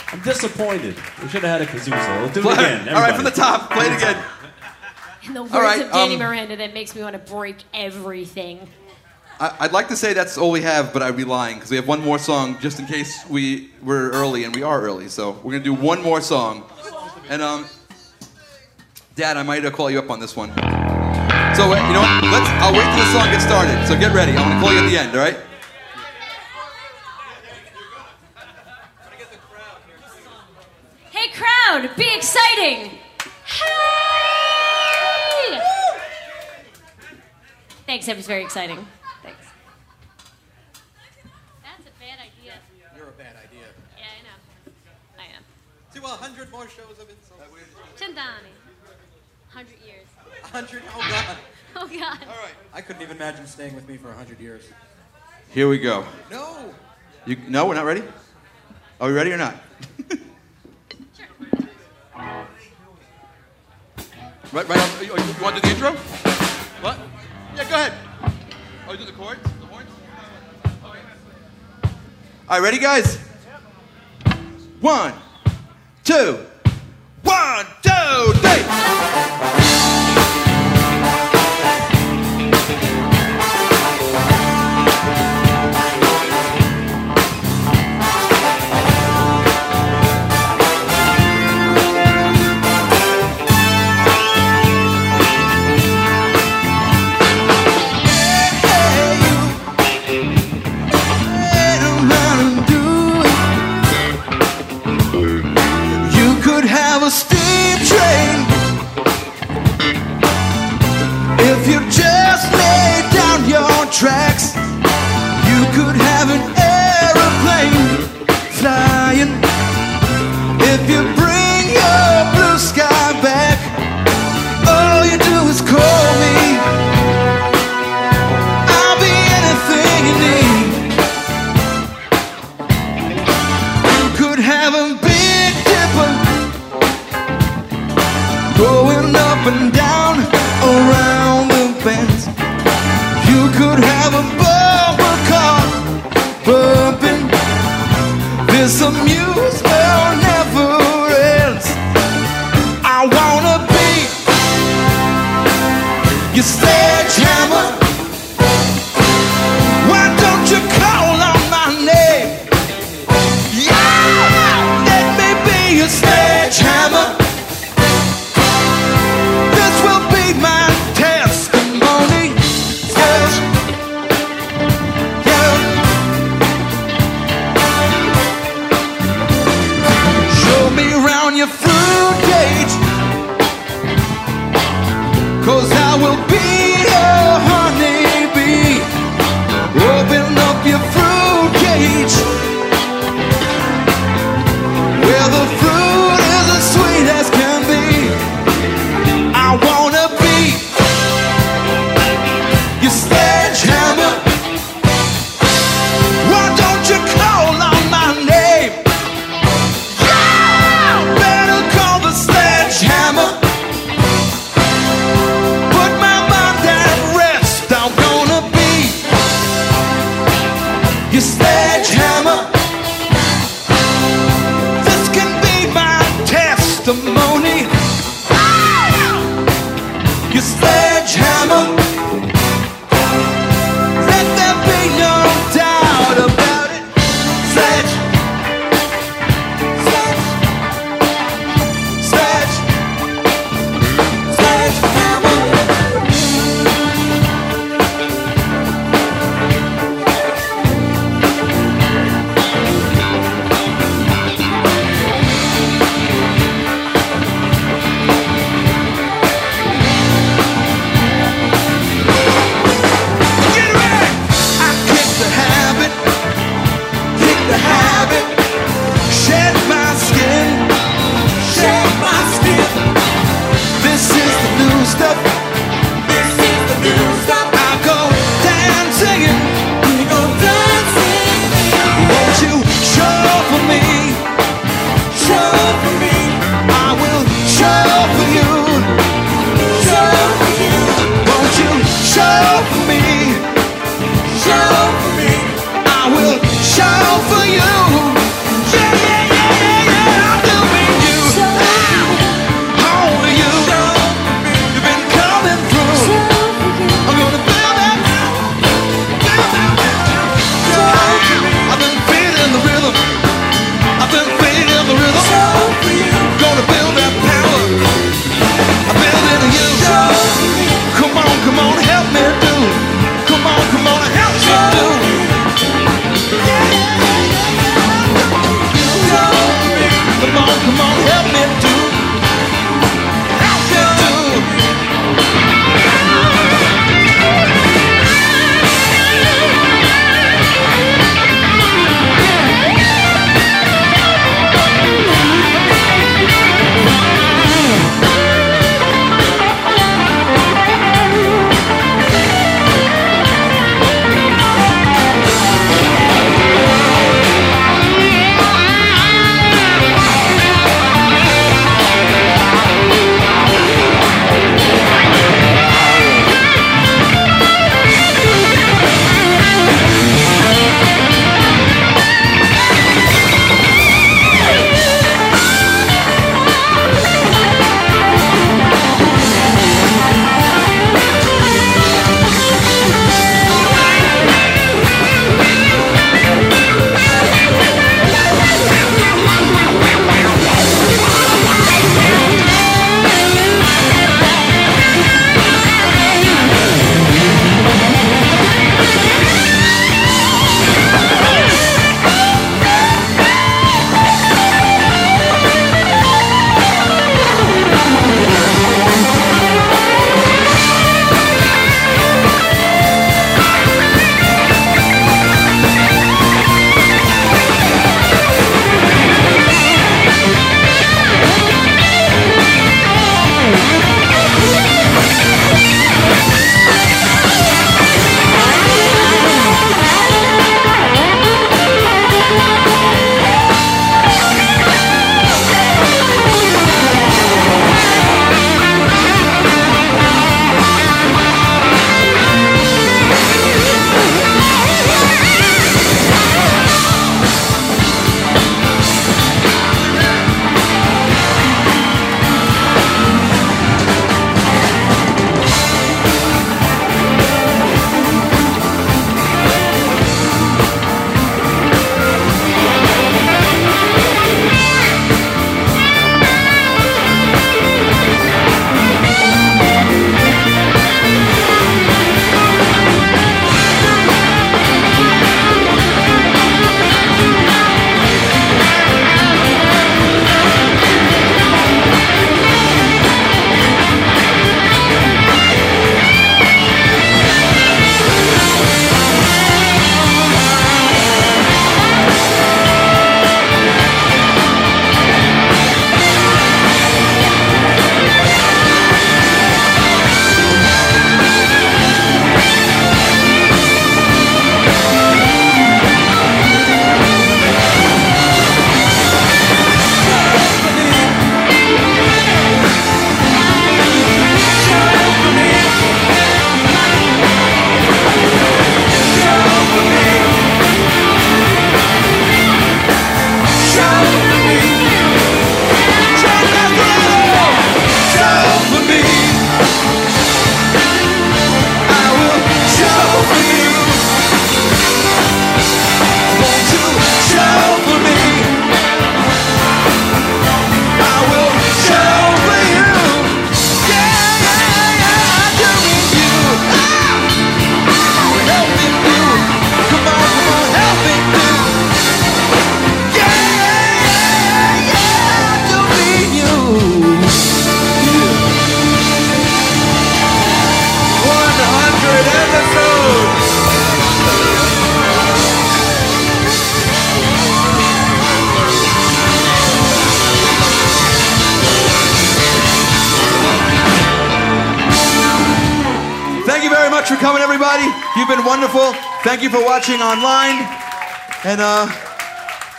I'm disappointed. We should have had a kazoo solo. Do it again. All right, from the top, play it again. In the words right, of Danny um, Miranda, that makes me want to break everything. I, I'd like to say that's all we have, but I'd be lying because we have one more song just in case we we're early, and we are early. So we're gonna do one more song, and um, Dad, I might uh, call you up on this one. So uh, you know what? Let's. I'll wait till the song gets started. So get ready. I'm gonna call you at the end. All right? Thanks, that was very exciting. Thanks. That's a bad idea. You're a bad idea. Yeah, I know. I am. Do a hundred more shows of insults. Centani. Hundred years. A hundred? Oh God. Oh God. All right. I couldn't even imagine staying with me for a hundred years. Here we go. No. You no, we're not ready. Are we ready or not? Right, right. On, you, you want to do the intro? What? Yeah, go ahead. Oh, you the chords, the horns. Okay. All right, ready, guys? One, two, one, two, three.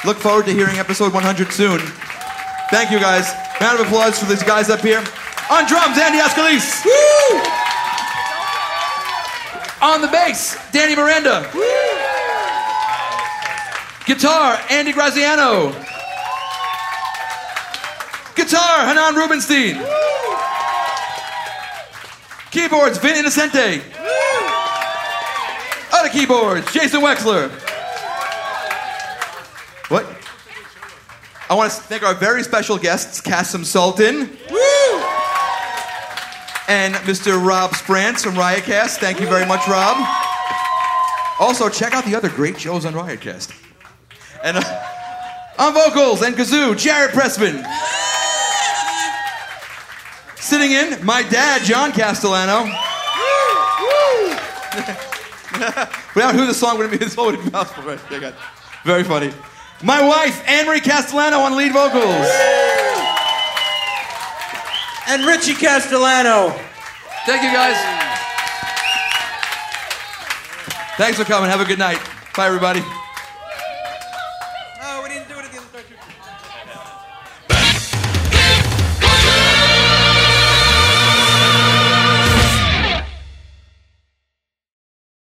Look forward to hearing episode 100 soon. Thank you guys. Round of applause for these guys up here. On drums, Andy Escalise. Woo! On the bass, Danny Miranda. Guitar, Andy Graziano. Guitar, Hanan Rubinstein. Keyboards, Vin Innocente. Other keyboards, Jason Wexler. I want to thank our very special guests, Kasim Sulton. And Mr. Rob Sprance from Riotcast. Thank you very much, Rob. Also, check out the other great shows on Riotcast. And uh, on vocals and kazoo, Jared Pressman. Sitting in, my dad, John Castellano. Without who the song wouldn't be, this possible. Right? Very funny. My wife, Anne-Marie Castellano on lead vocals. And Richie Castellano. Thank you, guys. Thanks for coming. Have a good night. Bye, everybody.